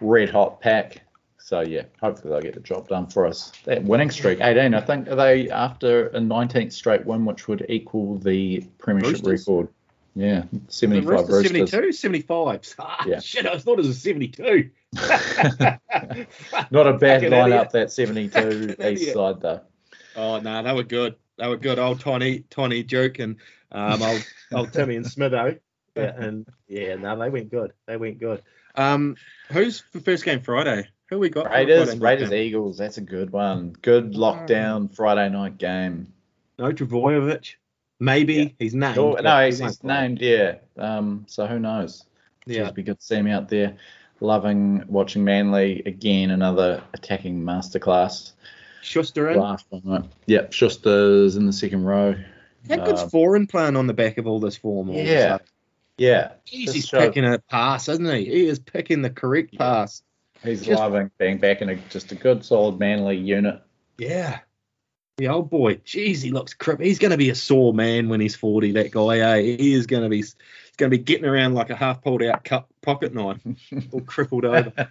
red hot pack. So yeah, hopefully they'll get the job done for us. That winning streak, 18, I think, are they after a 19th straight win, which would equal the premiership Roosters? record? Yeah, The 75 Roosters, Roosters. 72, 75. Ah, Yeah. Shit, I thought it was a 72. Not a bad lineup, that 72 east side though. Oh no, they were good. They were good. Old Tiny, Tiny Duke and um, old, old Timmy and Smitho. Yeah, and yeah, no, they went good. They went good. Um, who's for first game Friday? Who we got? for Raiders, Friday Raiders, game? Eagles. That's a good one. Good lockdown Friday night game. No Trbojevic. Maybe Yeah. he's named. Oh, no, he's, he's named. Yeah. Um. So who knows? Yeah. It'd be good to see him out there. Loving watching Manly again. Another attacking masterclass. Schuster in. Last one, right? Yep. Schuster's in the second row. How good's Um, Foran playing on the back of all this form? all Yeah. sudden? Yeah. Jeez, he's show- picking a pass, isn't he? He is picking the correct Yeah. pass. He's Just- loving being back in a, just a good, solid Manly unit. Yeah. The old boy. Jeez, he looks crip. He's going to be a sore man when he's 40, that guy, eh? He is going to be, he's going to be getting around like a half pulled out cup pocket knife, all crippled over.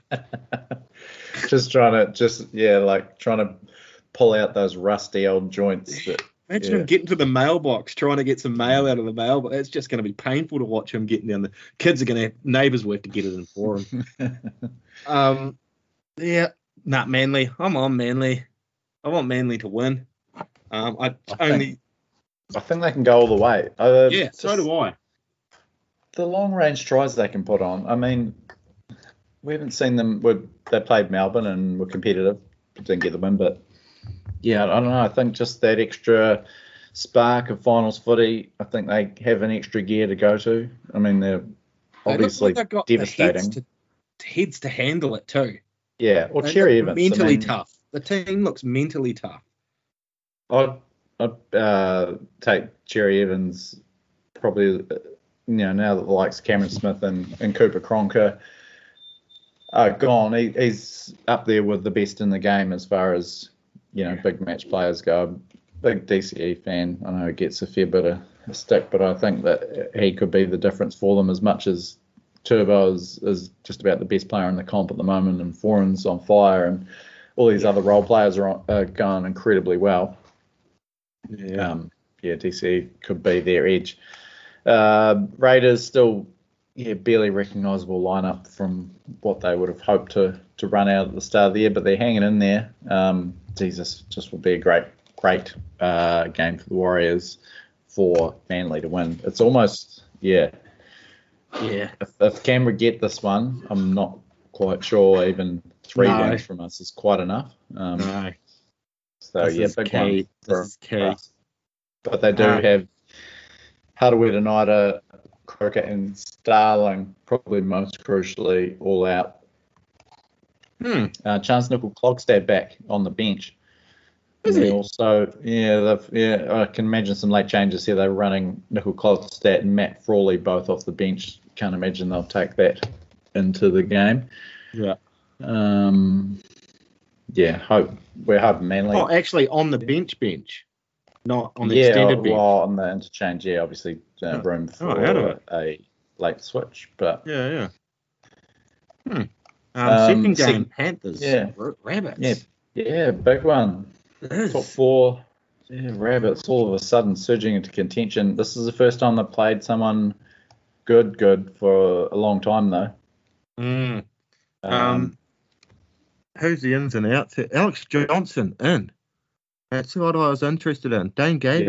just trying to, just yeah, like trying to pull out those rusty old joints. That, Imagine Yeah. him getting to the mailbox, trying to get some mail out of the mailbox. It's just going to be painful to watch him getting down. The kids are going to have neighbours work to get it in for him. Um, yeah, not Manly. I'm on Manly. I want Manly to win. Um, I I only I think they can go all the way. Uh, yeah, so do I. The long range tries they can put on. I mean, we haven't seen them. we they played Melbourne and were competitive, didn't get the win. But yeah, I don't know. I think just that extra spark of finals footy. I think they have an extra gear to go to. I mean, they're obviously they've got the devastating. heads to, heads to handle it too. yeah. Or They Cherry Evans. I mentally mean, tough. The team looks mentally tough. I'd, I'd uh, take Cherry Evans probably, uh, you know, now that the likes of Cameron Smith and, and Cooper Cronker are gone, he, he's up there with the best in the game as far as, you know, big match players go. Big DCE fan. I know he gets a fair bit of a stick, but I think that he could be the difference for them as much as Turbo is, is just about the best player in the comp at the moment, and Foran's on fire, and all these other role players are, on, are going incredibly well Yeah. um, yeah, DC could be their edge. Uh, Raiders still, yeah, barely recognisable lineup from what they would have hoped to to run out at the start of the year, but they're hanging in there. Um, Jesus, just would be a great, great uh, game for the Warriors for Manly to win. It's almost, yeah, yeah. if, if Canberra get this one, I'm not quite sure even three No. wins from us is quite enough. Um, No. so this yeah, is big key. one This for- is for key. us. But they do Ah. have Harawira-Naera, Crockett, and Starling, probably most crucially, all out. Hmm. Uh, Charnze Nicoll-Klokstad back on the bench. Is he? Also, yeah, yeah, I can imagine some late changes here. They're running Nicoll-Klokstad and Matt Frawley both off the bench. Can't imagine they'll take that into the game. Yeah. Um, yeah, hope we're hoping Manly. Oh, actually, on the bench, bench, not on the yeah, extended bench. well, on the interchange, yeah, obviously uh, Oh. room for Oh, of it. a late switch, but Yeah, yeah. Hmm. Um, Um, second game, second- Panthers. yeah. Rabbits. yeah, yeah, big one. Top four, yeah, rabbits all of a sudden surging into contention. This is the first time they've played someone good, good for a long time though. Mm. Um, Um, Who's the ins and outs? here? Alex Johnson in. That's what I was interested in. Dane Gagai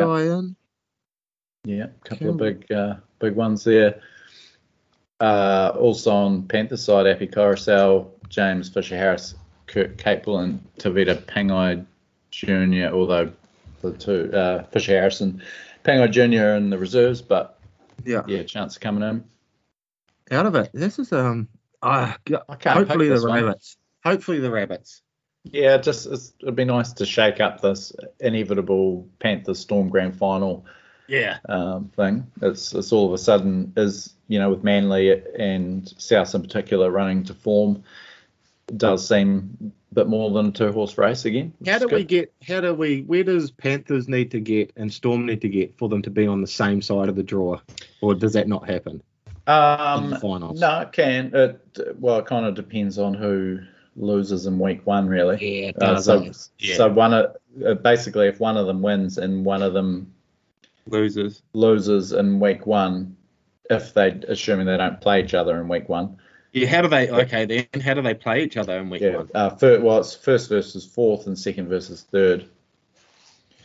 Yeah. yeah, a couple of big, uh, big ones there. Uh, also on Panther side, Api Koroisau, James Fisher Harris, Kurt Capewell, and Tevita Pangai Jr. Although the two uh, Fisher Harris and Pangai Jr. in the reserves, but Yeah. yeah, chance of coming in. Out of it. This is um. G- I can't hopefully the one. rabbits. Hopefully the rabbits. Yeah, just it's, it'd be nice to shake up this inevitable Panthers Storm Grand Final Yeah. um, thing. It's it's all of a sudden is you know with Manly and South in particular running to form, does seem a bit more than a two horse race again. How How is do we get? How do we? Where does Panthers need to get and Storm need to get for them to be on the same side of the draw, or does that not happen in Um, the finals? no, it can. It well, it kind of depends on who loses in week one, really. Yeah, it Uh, does. so, yeah. so one of uh, basically, if one of them wins and one of them losers. loses in week one, if they assuming they don't play each other in week one, Yeah. How do they? Okay, then how do they play each other in week yeah, one? uh, first, well, it's first versus fourth and second versus third,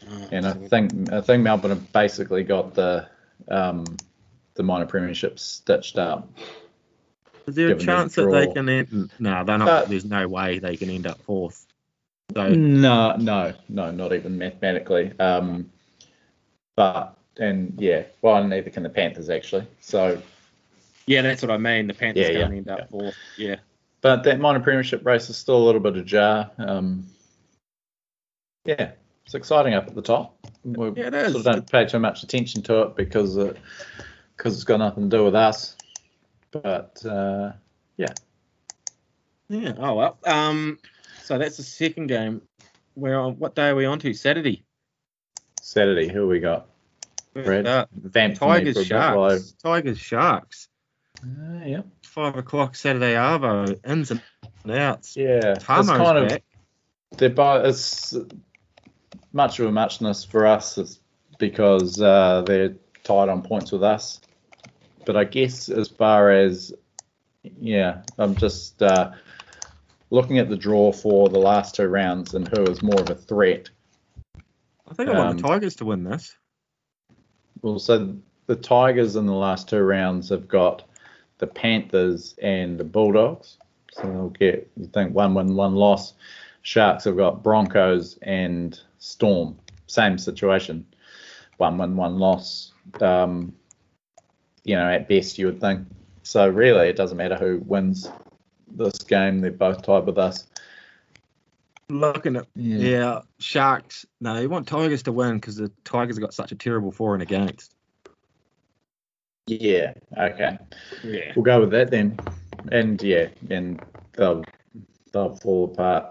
Oh, and I think I think Melbourne have basically got the um, the minor premiership stitched up. Is there a chance that they can end? No, they're not. Uh, there's no way they can end up fourth. So No, no, no, not even mathematically. Um, but and yeah, well, neither can the Panthers actually. So, yeah, that's what I mean. The Panthers Yeah, can't yeah, end up yeah. fourth. Yeah. but that minor premiership race is still a little bit ajar. Um, yeah, it's exciting up at the top. We Yeah, it is. sort of don't pay too much attention to it because it, because it's got nothing to do with us. But uh, Yeah. Oh well. Um. So that's the second game. We're on. What day are we on to? Saturday. Saturday, who we got? Brad. Uh, Vamped for me Tigers for a bit Sharks. Tigers Sharks. Uh, yeah. Five o'clock Saturday Arvo. Ins and outs. Yeah. It's Tamo's kind of they're both it's much of a muchness for us it's because uh, they're tied on points with us. But I guess as far as yeah, I'm just uh, looking at the draw for the last two rounds and who is more of a threat. I think I want the um, Tigers to win this. Well, so the Tigers in the last two rounds have got the Panthers and the Bulldogs. So they'll get, you think, one win, one loss. Sharks have got Broncos and Storm. Same situation. One win, one loss. Um, you know, at best, you would think. So really, it doesn't matter who wins this game. They're both tied with us. Looking at yeah. Sharks. No, you want Tigers to win because the Tigers have got such a terrible for and against. Yeah. Okay. Yeah. We'll go with that then. And yeah, and they'll they'll fall apart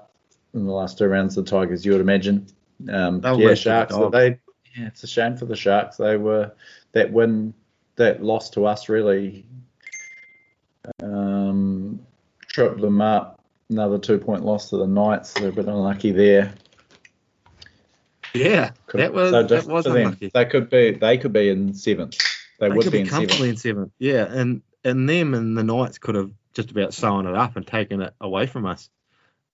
in the last two rounds. The Tigers, you would imagine. Um, yeah, lose to the Sharks. They yeah, it's a shame for the Sharks. They were that win, that loss to us really um, tripped them up. Another two point loss to the Knights. They're a bit unlucky there. Yeah. Could- that was so that was for them. unlucky. They could be they could be in seventh. They, They would could be be in comfortably seventh. in seventh. Yeah, and and them and the Knights could have just about sewn it up and taken it away from us.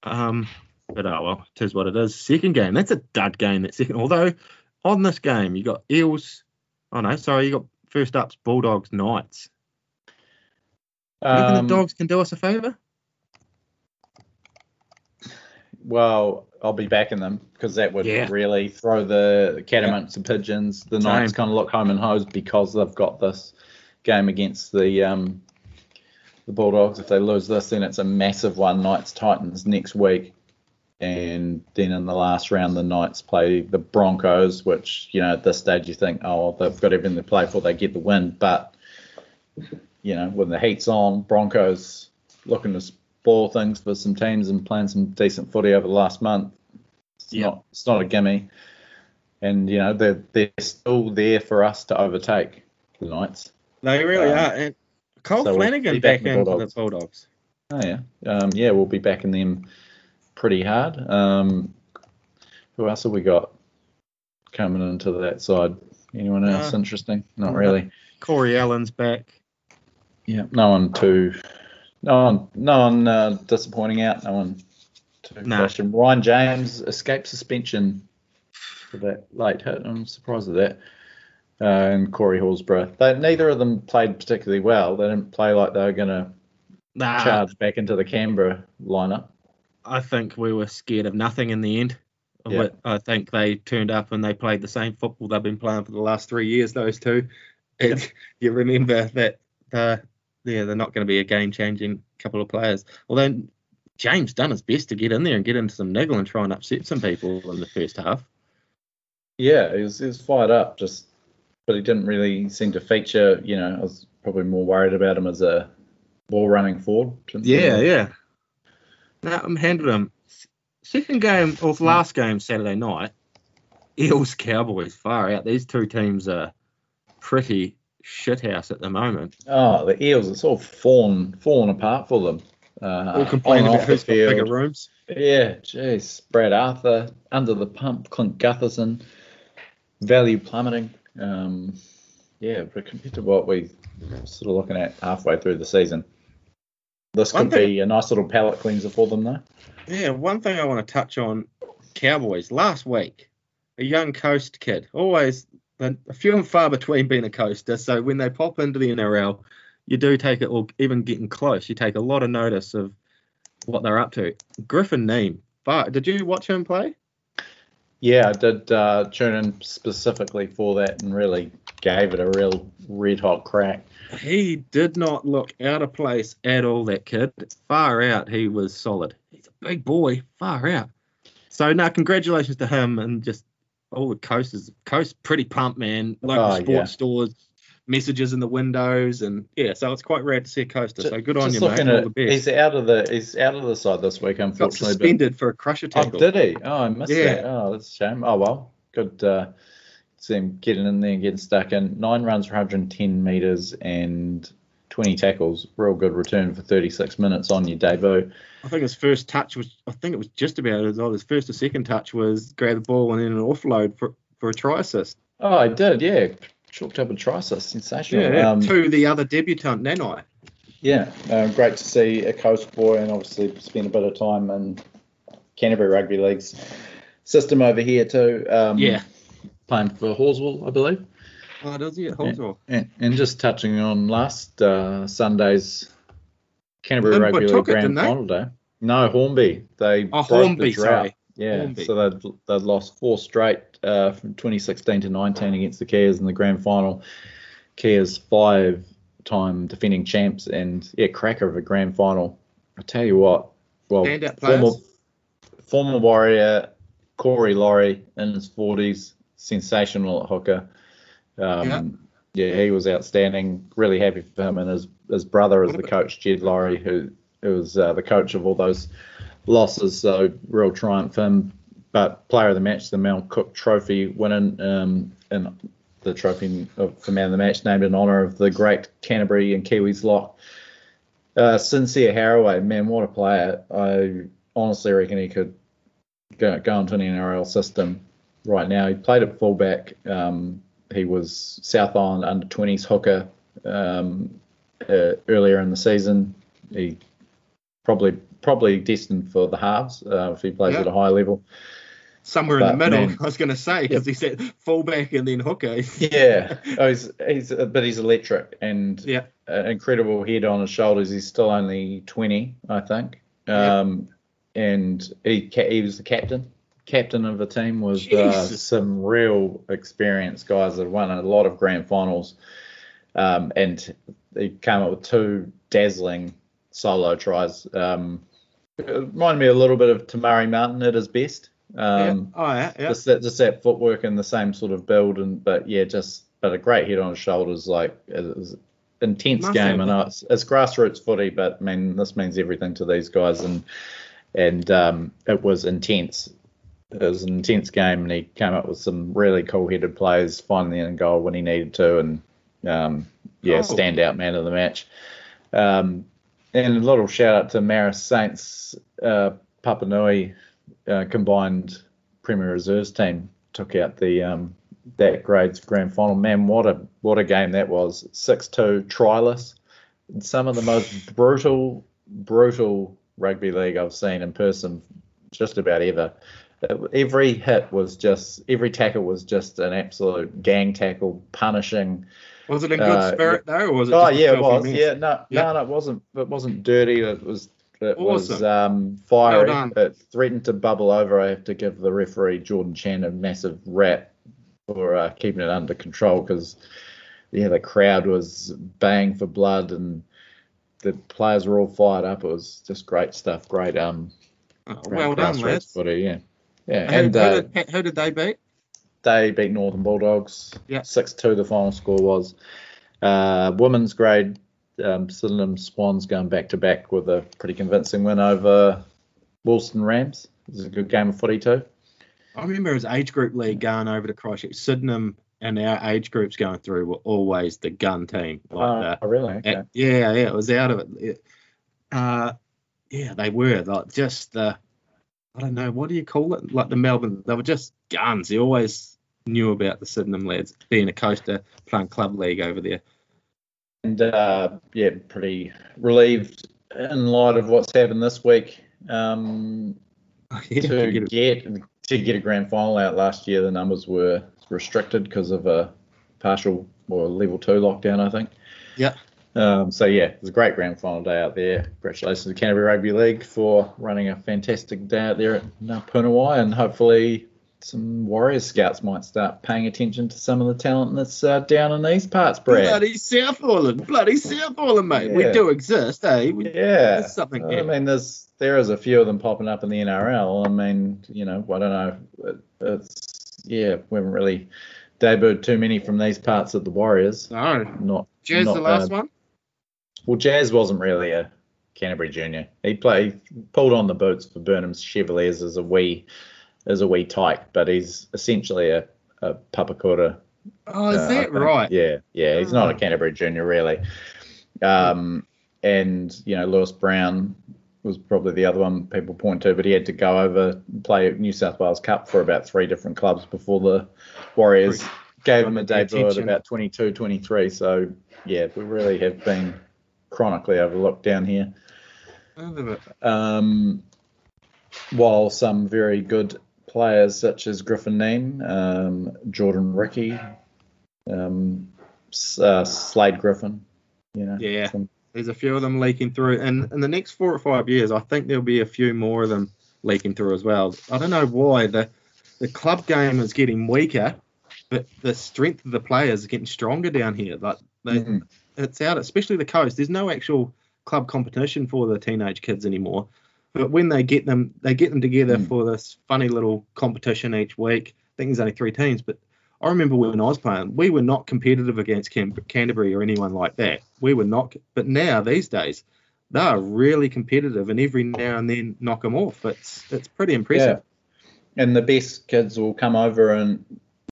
Um, but oh well, it is what it is. Second game, that's a dud game. That second, although on this game you got Eels. Oh no, sorry, you got first up's Bulldogs Knights. Even Um, the Dogs can do us a favour. Well, I'll be backing them because that would Yeah. really throw the catamounts and pigeons. The Same. Knights kind of look home and hose because they've got this game against the um, the Bulldogs. If they lose this, then it's a massive one. Knights Titans next week, and then in the last round, the Knights play the Broncos, which you know at this stage you think, oh, they've got everything to play for, they get the win. But you know when the heat's on, Broncos looking to spoil things for some teams and playing some decent footy over the last month. It's Yep. not it's not a gimme. And you know they're they're still there for us to overtake the Knights. They really Um, are. And Cole so we'll Flanagan back backing the in the Bulldogs. Bulldogs. Oh yeah, um, yeah, we'll be backing them pretty hard. Um, who else have we got coming into that side? Anyone else Uh, interesting? Not really. Corey Allen's back. Yeah, no one too, no one, no one uh, disappointing out. No one too Nah. flashing. Ryan James escaped suspension for that late hit. I'm surprised at that. Uh, and Corey Horsburgh. They, neither of them played particularly well. They didn't play like they were going to Nah, charge back into the Canberra lineup. I think we were scared of nothing in the end. Yeah. I think they turned up and they played the same football they've been playing for the last three years. Those two, and you remember that uh, yeah, they're not going to be a game-changing couple of players. Although James done his best to get in there and get into some niggle and try and upset some people in the first half. Yeah, he was, he was fired up, just but he didn't really seem to feature. You know, I was probably more worried about him as a ball running forward. Yeah, yeah. No, I'm handling them. Second game or last game Saturday night, Eels Cowboys far out. These two teams are pretty shithouse at the moment. Oh, the Eels, it's all fallen fallen apart for them. Uh, All complaining about the who's got bigger rooms. Yeah, jeez. Brad Arthur under the pump, Clint Gutherson, value plummeting. Um, yeah, but compared to what we sort of looking at halfway through the season, this One could be a nice little palate cleanser for them, though. Yeah, one thing I want to touch on Cowboys last week, a young coast kid, always a a few and far between being a coaster. So when they pop into the NRL, you do take it, or even getting close, you take a lot of notice of what they're up to. Griffin Neame, far, did you watch him play? Yeah, I did uh, tune in specifically for that and really gave it a real red hot crack. He did not look out of place at all. That kid, far out, he was solid. He's a big boy, far out. So now, congratulations to him and just all the coasters. Coast pretty pumped, man. Local Oh, sports yeah. stores, messages in the windows, and yeah. So it's quite rare to see a coaster. So good on you, mate. at-. He's out of the he's out of the side this week, Got unfortunately. but- suspended for a crusher tackle. Oh, did he? Oh, I missed Yeah. that. Oh, that's a shame. Oh well, good. Uh, see him getting in there and getting stuck in. Nine runs for 110 metres and 20 tackles. Real good return for 36 minutes on your debut. I think his first touch was, I think it was just about as odd. His first or second touch was grab the ball and then an offload for, for a try assist. Oh, I did, yeah. Chalked up a try assist. Sensational. Yeah, Um, to the other debutant, Nanai. Yeah, uh, great to see a coast boy and obviously spend a bit of time in Canterbury Rugby League's system over here too. Um, Yeah. Playing for Halswell, I believe. Oh, does he? At Halswell. And, and just touching on last uh, Sunday's Canterbury Linwood Rugby League took it, Grand? Final Day. No, Hornby. They Oh, broke the Hornby, drought. sorry. Yeah, Hornby. so they'd, they'd lost four straight uh, from 2016 to 19 against the Keas in the grand final. Keas five-time defending champs and yeah, cracker of a grand final. I tell you what, well, former, former Warrior Corey Lawrie in his 40s, sensational at hooker. Um, yeah. he was outstanding. Really happy for him and his his brother is the coach, Jed Lawrie, who who was uh, the coach of all those losses. So real triumph for him. But player of the match, the Mel Cook Trophy winning, um, and the trophy for man of the match named in honour of the great Canterbury and Kiwis lock. Uh, Sincere Haraway, man, what a player! I honestly reckon he could go, go into an NRL system right now. He played at fullback. Um, he was South Island under 20s hooker um, uh, earlier in the season. He probably probably destined for the halves uh, if he plays Yeah. at a high level. Somewhere in the middle, man- I was going to say, because he said fullback and then hooker. Yeah, oh, he's, he's but he's electric and Yeah. uh, incredible head on his shoulders. He's still only 20, I think. Yeah. Um, and he he was the captain, captain of the team with uh, some real experienced guys that won a lot of grand finals. Um, and he came up with two dazzling solo tries. Um, it reminded me a little bit of Te Maire Martin at his best. Um, yeah. Oh, yeah. yeah. just that just that footwork and the same sort of build and but yeah just but a great head on his shoulders like it was intense game know it's, it's grassroots footy but I mean this means everything to these guys and and um, it was intense it was an intense game and he came up with some really cool headed plays finding the end goal when he needed to and um, yeah Oh. standout man of the match um, and a little shout out to Marist Saints uh, Papanui uh, combined Premier Reserves team took out the um, that grades grand final. Man, what a what a game that was! Six two tryless. Some of the most brutal brutal rugby league I've seen in person, just about ever. Every hit was just every tackle was just an absolute gang tackle, punishing. Was it in good Uh, spirit, though, or was it Oh yeah, it was. mess? Yeah, no, Yeah. no, no, it wasn't. It wasn't dirty. It was. It was um, fiery. Well it threatened to bubble over. I have to give the referee Jordan Chan a massive rap for uh, keeping it under control because yeah, the crowd was baying for blood and the players were all fired up. It was just great stuff. Great um, Oh, well done, lads. Footy, yeah, yeah. Who, And who, uh, did, who did they beat? they beat Northern Bulldogs. Yeah. Six two. The final score was. Uh, women's grade. Um, Sydenham Swans going back to back with a pretty convincing win over Woolston Rams. It was a good game of footy too. I remember as age group league going over to Christchurch, Sydenham and our age groups going through were always the gun team. Like oh, really? Okay. uh, yeah, yeah, it was out of it. It- Uh, yeah, they were like just the, I don't know, what do you call it? Like the Melbourne, they were just guns. They always knew about the Sydenham lads being a coaster playing club league over there. and uh, yeah, pretty relieved in light of what's happened this week. Um, Yeah, to get get to get a grand final out last year, the numbers were restricted because of a partial or level two lockdown, I think. Yeah. Um, so yeah, it was a great grand final day out there. Congratulations to Canterbury Rugby League for running a fantastic day out there at Punawai, and hopefully some Warriors scouts might start paying attention to some of the talent that's uh, down in these parts, Brad. Bloody South Island, bloody South Island, mate. We do exist, eh? We, Yeah, There's something I here. mean, there's there is a few of them popping up in the NRL. I mean, you know, I don't know. It- It's yeah, we haven't really debuted too many from these parts of the Warriors. No. Not not the last one? Well, Jazz wasn't really a Canterbury junior. He played pulled on the boots for Burnham's Chevaliers as a wee as a wee tyke, but he's essentially a, a Papakura. Oh, is uh, that right? Yeah, yeah. He's not a Oh. Canterbury junior really. Um, and you know Lewis Brown was probably the other one people point to, but he had to go over and play New South Wales Cup for about three different clubs before the Warriors gave him a debut at about 22, 23. So yeah, we really have been chronically overlooked down here. Um, while some very good players such as Griffin Neame, um, Jordan Riki, um, uh, Slade Griffin, you know, Yeah. some- There's a few of them leaking through, and in the next four or five years, I think there'll be a few more of them leaking through as well. I don't know why the the club game is getting weaker, but the strength of the players is getting stronger down here. Like they, Mhm. It's out, especially the coast. There's no actual club competition for the teenage kids anymore. But when they get them, they get them together Mm. for this funny little competition each week. I think there's only three teams, but I remember when I was playing, we were not competitive against Cam- Canterbury or anyone like that. We were not. But now these days, they are really competitive, and every now and then knock them off. It's it's pretty impressive. Yeah. and the best kids will come over and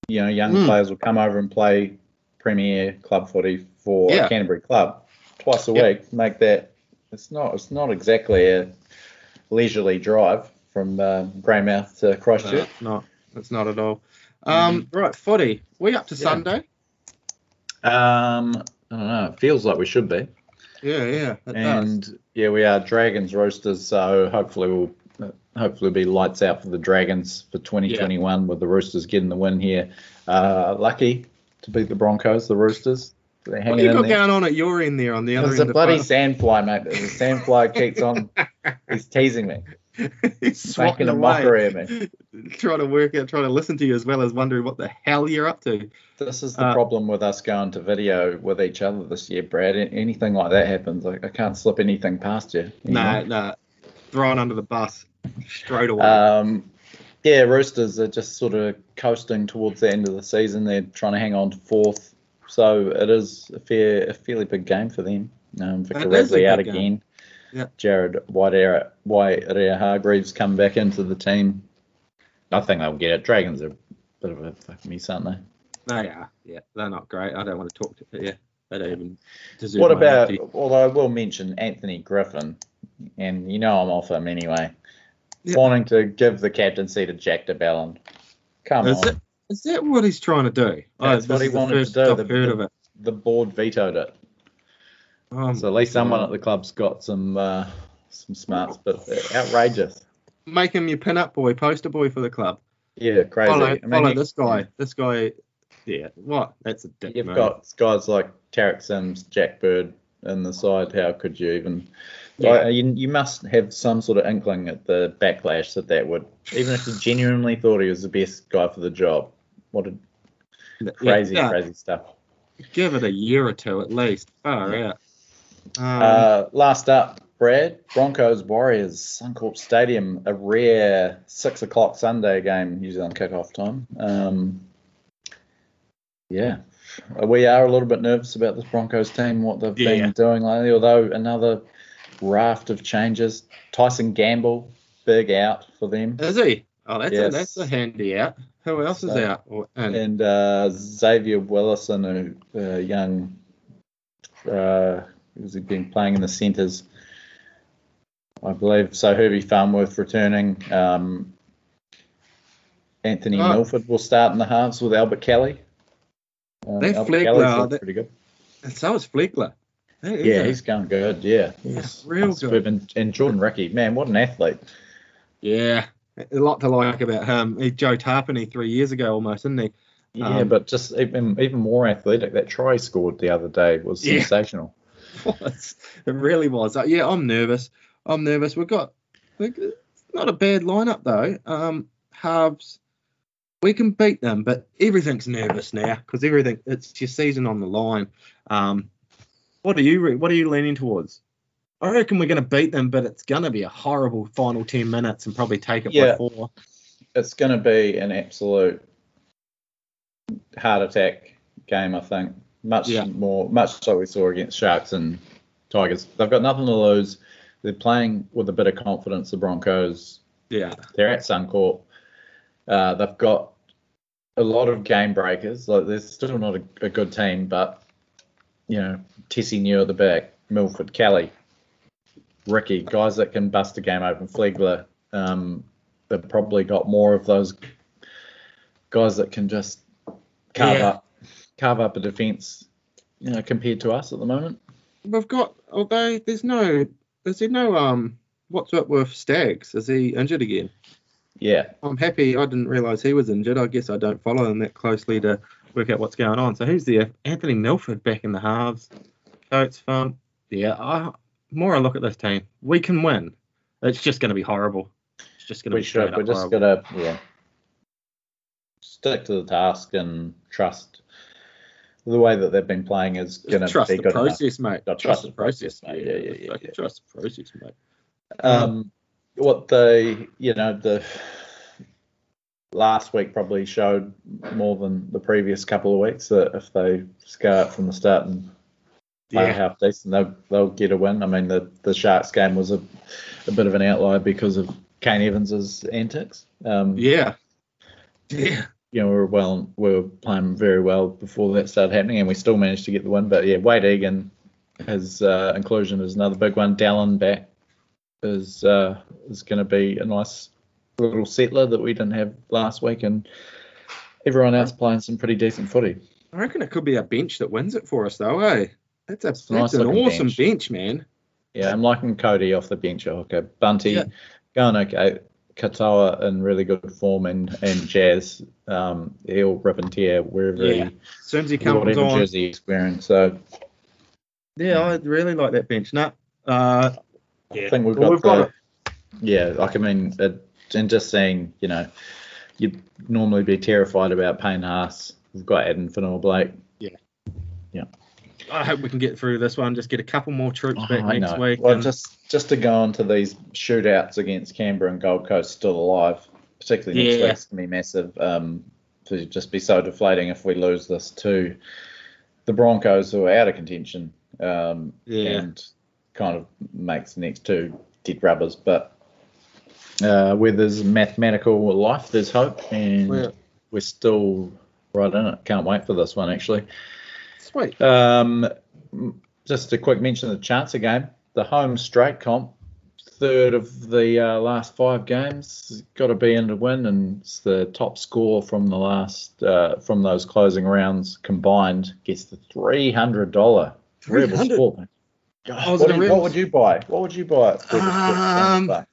you know young Mm. players will come over and play Premier club footy for Yeah. Canterbury club twice a Yep. week. Make that it's not it's not exactly a leisurely drive from uh, Greymouth to No, Christchurch. not it's not at all. Um, Right, footy. We up to Mm. Yeah. Sunday? Um, I don't know. It feels like we should be. Yeah, yeah. It does. and yeah, we are Dragons Roosters, so hopefully we'll hopefully be lights out for the Dragons for 2021 with the Roosters getting the win here. Uh, lucky to beat the Broncos, the Roosters. They're What hanging you got there. going on at your end there on the other There's end a bloody sandfly, mate. The sandfly keeps on. He's teasing me, He's making a away, mockery of me. trying to work out, trying to listen to you as well as wondering what the hell you're up to. This is the Uh, problem with us going to video with each other this year, Brad. Anything like that happens, like I can't slip anything past you. No, no, thrown under the bus straight away. Um, yeah, Roosters are just sort of coasting towards the end of the season. They're trying to hang on to fourth, so it is a fair, a fairly big game for them. Um, Victor Radley out game. again. Yeah. Jared White Waerea-Hargreaves come back into the team. I think they'll get it. Dragons are a bit of a fuck mess, aren't they? they are, yeah, they're not great. I don't want to talk to yeah, they don't even deserve. What about? energy. Although I will mention Anthony Griffin, and you know I'm off him anyway. Yeah. Wanting to give the captaincy to Jack de Belin. Come Is on. it? Is that what he's trying to do? That's this what he wanted to do, the- heard of it. the board vetoed it. Um, So at least someone at the club's got some uh, some smarts, but outrageous. make him your pin-up boy, poster boy for the club. Yeah, crazy. Follow, I mean, follow you- this guy. This guy, yeah. What? That's a dick You've move. got guys like Tariq Sims, Jack Bird in the side. How could you even? Yeah. Like, you, you must have some sort of inkling at the backlash that that would, even if you genuinely thought he was the best guy for the job. What a crazy, yeah, crazy stuff. Give it a year or two at least. Far out. Um, Uh, last up, Brad, Broncos Warriors, Suncorp Stadium, a rare six o'clock Sunday game, New Zealand kickoff time. Um, yeah, we are a little bit nervous about this Broncos team, what they've Yeah. been doing lately. Although another raft of changes. Tyson Gamble, big out for them, is he? Oh, that's a, that's a handy out. Who else is out? And, and uh, Xavier Willison, a, a young, uh, who's been playing in the centres, I believe. So Herbie Farnworth returning. Um, Anthony Oh. Milford will start in the halves with Albert Kelly. Um, They Albert now, looked they- pretty good. and so is Flegler. He is Yeah, he's going good. Yeah, Yeah, He's real good. And, and Jordan Riki, man, what an athlete. yeah. A lot to like about him. He Joe Tapine three years ago almost, isn't he? Yeah, Um, but just even even more athletic. That try he scored the other day was Yeah. sensational. was. It really was. Uh, yeah, I'm nervous. I'm nervous. We've got not a bad lineup though. Um, halves, we can beat them, but everything's nervous now because everything it's your season on the line. Um, what are you re- what are you leaning towards? I reckon we're going to beat them, but it's going to be a horrible final ten minutes and probably take it Yeah. by four. it's going to be an absolute heart attack game. I think much Yeah. more, much like we saw against Sharks and Tigers. They've got nothing to lose. They're playing with a bit of confidence. The Broncos. Yeah, They're at Suncorp. Uh, they've got a lot of game breakers. Like they're still not a, a good team, but you know, Tesi Niu at the back, Milford, Kelly, Riki, guys that can bust a game open. Flegler, um, they've probably got more of those guys that can just carve Yeah. up, carve up a defence. You know, compared to us at the moment. We've got although there's no is there no um what's up with Stags? Is he injured again? Yeah, I'm happy. I didn't realise he was injured. I guess I don't follow him that closely to work out what's going on. So who's there? Anthony Milford back in the halves. Coates fun. Yeah. I, more I look at this team, we can win. It's just going to be horrible. It's just going to we be should. We're just horrible. gotta yeah stick to the task and trust the way that they've been playing is gonna trust be the good enough. process, mate. Trust the process, mate. Yeah, yeah, yeah, yeah. Trust the process, mate. Um, what they, you know, the last week probably showed more than the previous couple of weeks that if they go out from the start and Yeah. half decent, they'll they'll get a win. I mean, the the Sharks game was a a bit of an outlier because of Kane Evans's antics. Um, Yeah. Yeah. you know, we were well, we were playing very well before that started happening, and we still managed to get the win. But yeah, Wade Egan, his uh, inclusion is another big one. Dallin back is uh, is going to be a nice little settler that we didn't have last week, and everyone else playing some pretty decent footy. I reckon it could be a bench that wins it for us, though, eh? That's a that's nice an awesome bench. bench. man. Yeah, I'm liking Cody off the bench at hooker. Bunty Yeah. going okay. Katoa in really good form, and and Jazz, um, he'll rip and tear wherever Yeah. he As soon as he comes on, jersey he's wearing. So yeah, I really like that bench. Nah, uh, yeah, I think we've Well, got, we've got the, yeah, like I mean, it, and just saying, you know, you'd normally be terrified about Payne Haas. We've got Addin Fonua Blake. I hope we can get through this one. Just get a couple more troops back Oh, I next know. week. Well, and- just just to go on to these shootouts against Canberra and Gold Coast still alive, particularly next Yeah. week's gonna be massive. Um, to just be so deflating if we lose this to the Broncos who are out of contention. Um, Yeah. and kind of makes the next two dead rubbers. But uh, where there's mathematical life, there's hope, and Well- we're still right in it. Can't wait for this one actually. Sweet. Um, just a quick mention of the Chancer game, the home straight comp, third of the uh, last five games, got to be in to win, and it's the top score from the last uh, from those closing rounds combined gets the three hundred dollar rebel 300? sport. mate. Oh, is what, it a do you- what would you buy? What would you buy? At Rebel Sports Um,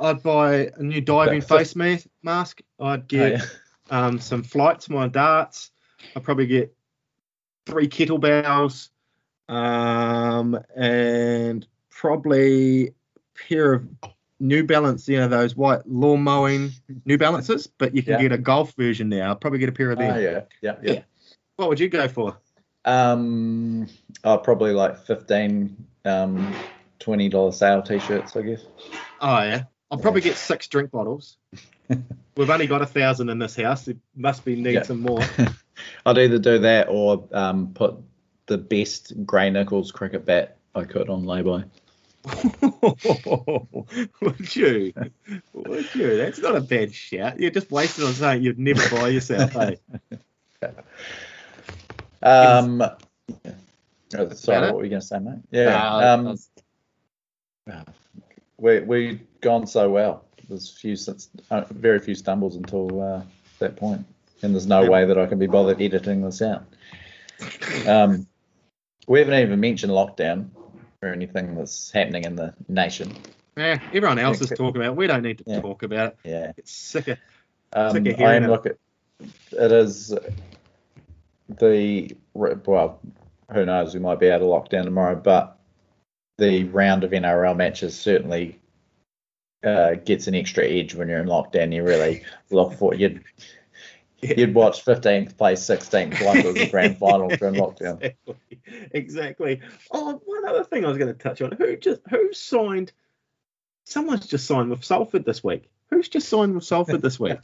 I'd buy a new diving Okay. face ma- mask. I'd Oh, get yeah. um, some flights my darts. I'd probably get three kettlebells um, and probably a pair of New Balance, you know, those white lawn mowing New Balances, but you can Yeah. get a golf version now. I'd probably get a pair of them. Oh, yeah, yeah, yeah. Yeah. What would you go for? Um, oh, probably like 15 um, twenty dollar sale t-shirts, I guess. Oh, yeah. I'll probably get six drink bottles. We've only got a thousand in this house. It must be need Yeah. some more. I'd either do that or um, put the best Gray-Nicolls cricket bat I could on lay-by. would you? Would you? That's not a bad shout. You're just wasting on something you'd never buy yourself, eh? Um, yeah. Oh, sorry, what were you going to say, mate? Yeah. Nah, um, we we gone so well. There's few uh, very few stumbles until uh, that point, and there's no Yeah. way that I can be bothered editing this out. Um, we haven't even mentioned lockdown or anything that's happening in the nation. Eh, everyone else is talking about it. We don't need to Yeah. talk about it. Yeah. It's sick of Um, Sick of I hearing am it. looking. It is the well, who knows? We might be out of lockdown tomorrow, but the round of NRL matches certainly uh, gets an extra edge when you're in lockdown. You really look for you'd you'd watch 15th place, 16th like it was a grand final during lockdown. Exactly. exactly. Oh, one other thing I was going to touch on. Who just who signed? Someone's just signed with Salford this week. Who's just signed with Salford this week?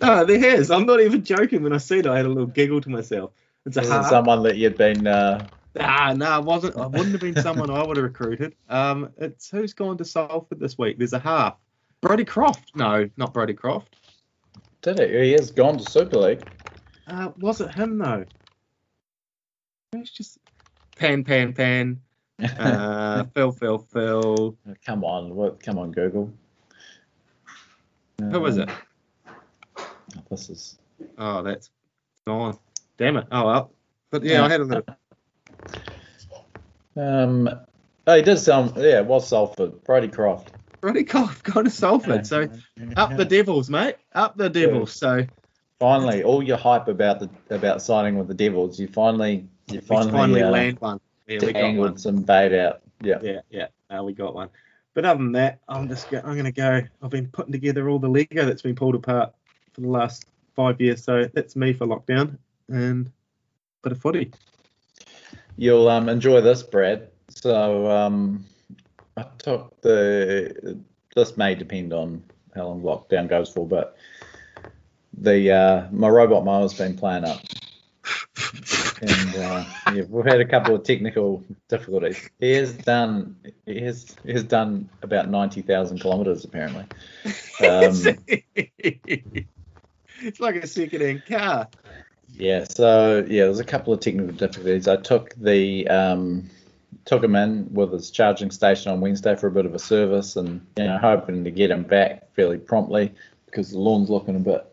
no, there has. I'm not even joking. When I said it, I had a little giggle to myself. It's a Was it half. someone that you'd been uh, Ah, no, it wasn't. I wouldn't have been someone I would have recruited. Um, it's who's gone to Salford this week. There's a half. Brodie Croft. No, not Brodie Croft. Did it? He has gone to Super League. Uh, was it him though? It's just pan, pan, pan. Uh, Phil, Phil, Phil. come on, what, come on, Google. Who was it? Um, This is Oh, that's gone. Damn it. Oh well. But yeah, I had a little. um. Oh, he did sound. Yeah, it was Salford. Brodie Croft. Brodie Croft gone to Salford. So up the Devils, mate. Up the Devils. So finally, all your hype about the about signing with the Devils, you finally you finally, finally uh, land one. Yeah, we got one. some bait out. Yeah. Yeah, yeah. Uh, we got one. But other than that, I'm just go- I'm gonna go. I've been putting together all the Lego that's been pulled apart for the last five years. So that's me for lockdown and bit of footy. You'll um, enjoy this, Brad. So um, I took the. This may depend on how long lockdown goes for, but the uh, my robot mower's been playing up, and uh, yeah, we've had a couple of technical difficulties. He has done. He has he has done about ninety thousand kilometres apparently. Um, it's like a second-hand car. Yeah, so yeah, there's a couple of technical difficulties. I took the um, took him in with his charging station on Wednesday for a bit of a service, and you know hoping to get him back fairly promptly because the lawn's looking a bit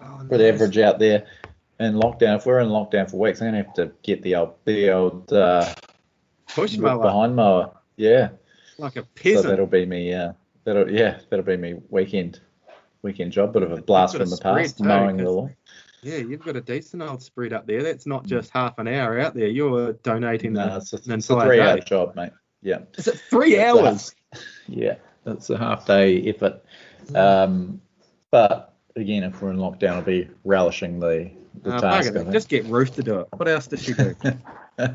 Oh, bit nice. average out there. In lockdown, if we're in lockdown for weeks, I'm gonna have to get the old the old uh, Push mower, behind mower. Yeah, like a peasant. so that'll be me. Uh, that'll yeah, that'll be me weekend weekend job. Bit of a blast from the past, mowing the lawn. Yeah, you've got a decent old spread up there. That's not just half an hour out there. You're donating No, the, it's a, it's a entire three-hour job, mate. Yeah. Is it three a- hours? Yeah, that's a half day effort. Um, but again, if we're in lockdown, I'll be relishing the, the Uh, task. it. Just get Ruth to do it. What else does she do?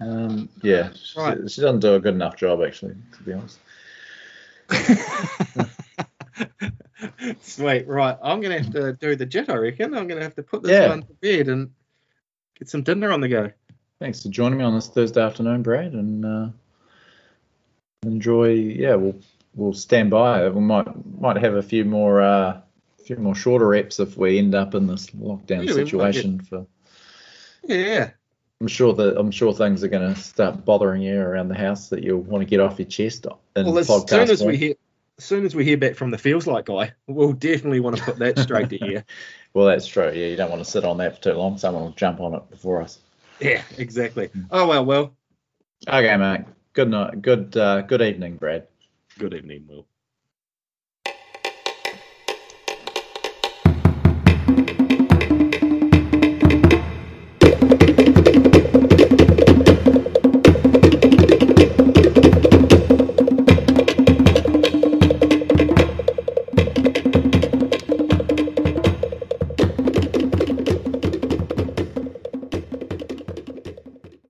um, yeah, she, she doesn't do a good enough job, actually, to be honest. Sweet, right. I'm gonna have to do the jet. I reckon. I'm gonna have to put this Yeah. one to bed and get some dinner on the go. Thanks for joining me on this Thursday afternoon, Brad, and uh, enjoy. Yeah, we'll we'll stand by. We might might have a few more uh, few more shorter reps if we end up in this lockdown Yeah, situation. For Yeah. I'm sure that I'm sure things are going to start bothering you around the house that you'll want to get off your chest. In Well, as podcast soon as form. we hear, as soon as we hear back from the feels like guy, we'll definitely want to put that straight to ear. well, that's true. Yeah, you don't want to sit on that for too long. Someone will jump on it before us. Yeah, exactly. Oh well, well. Okay, mate. Good night. Good uh, good evening, Brad. Good evening, Will.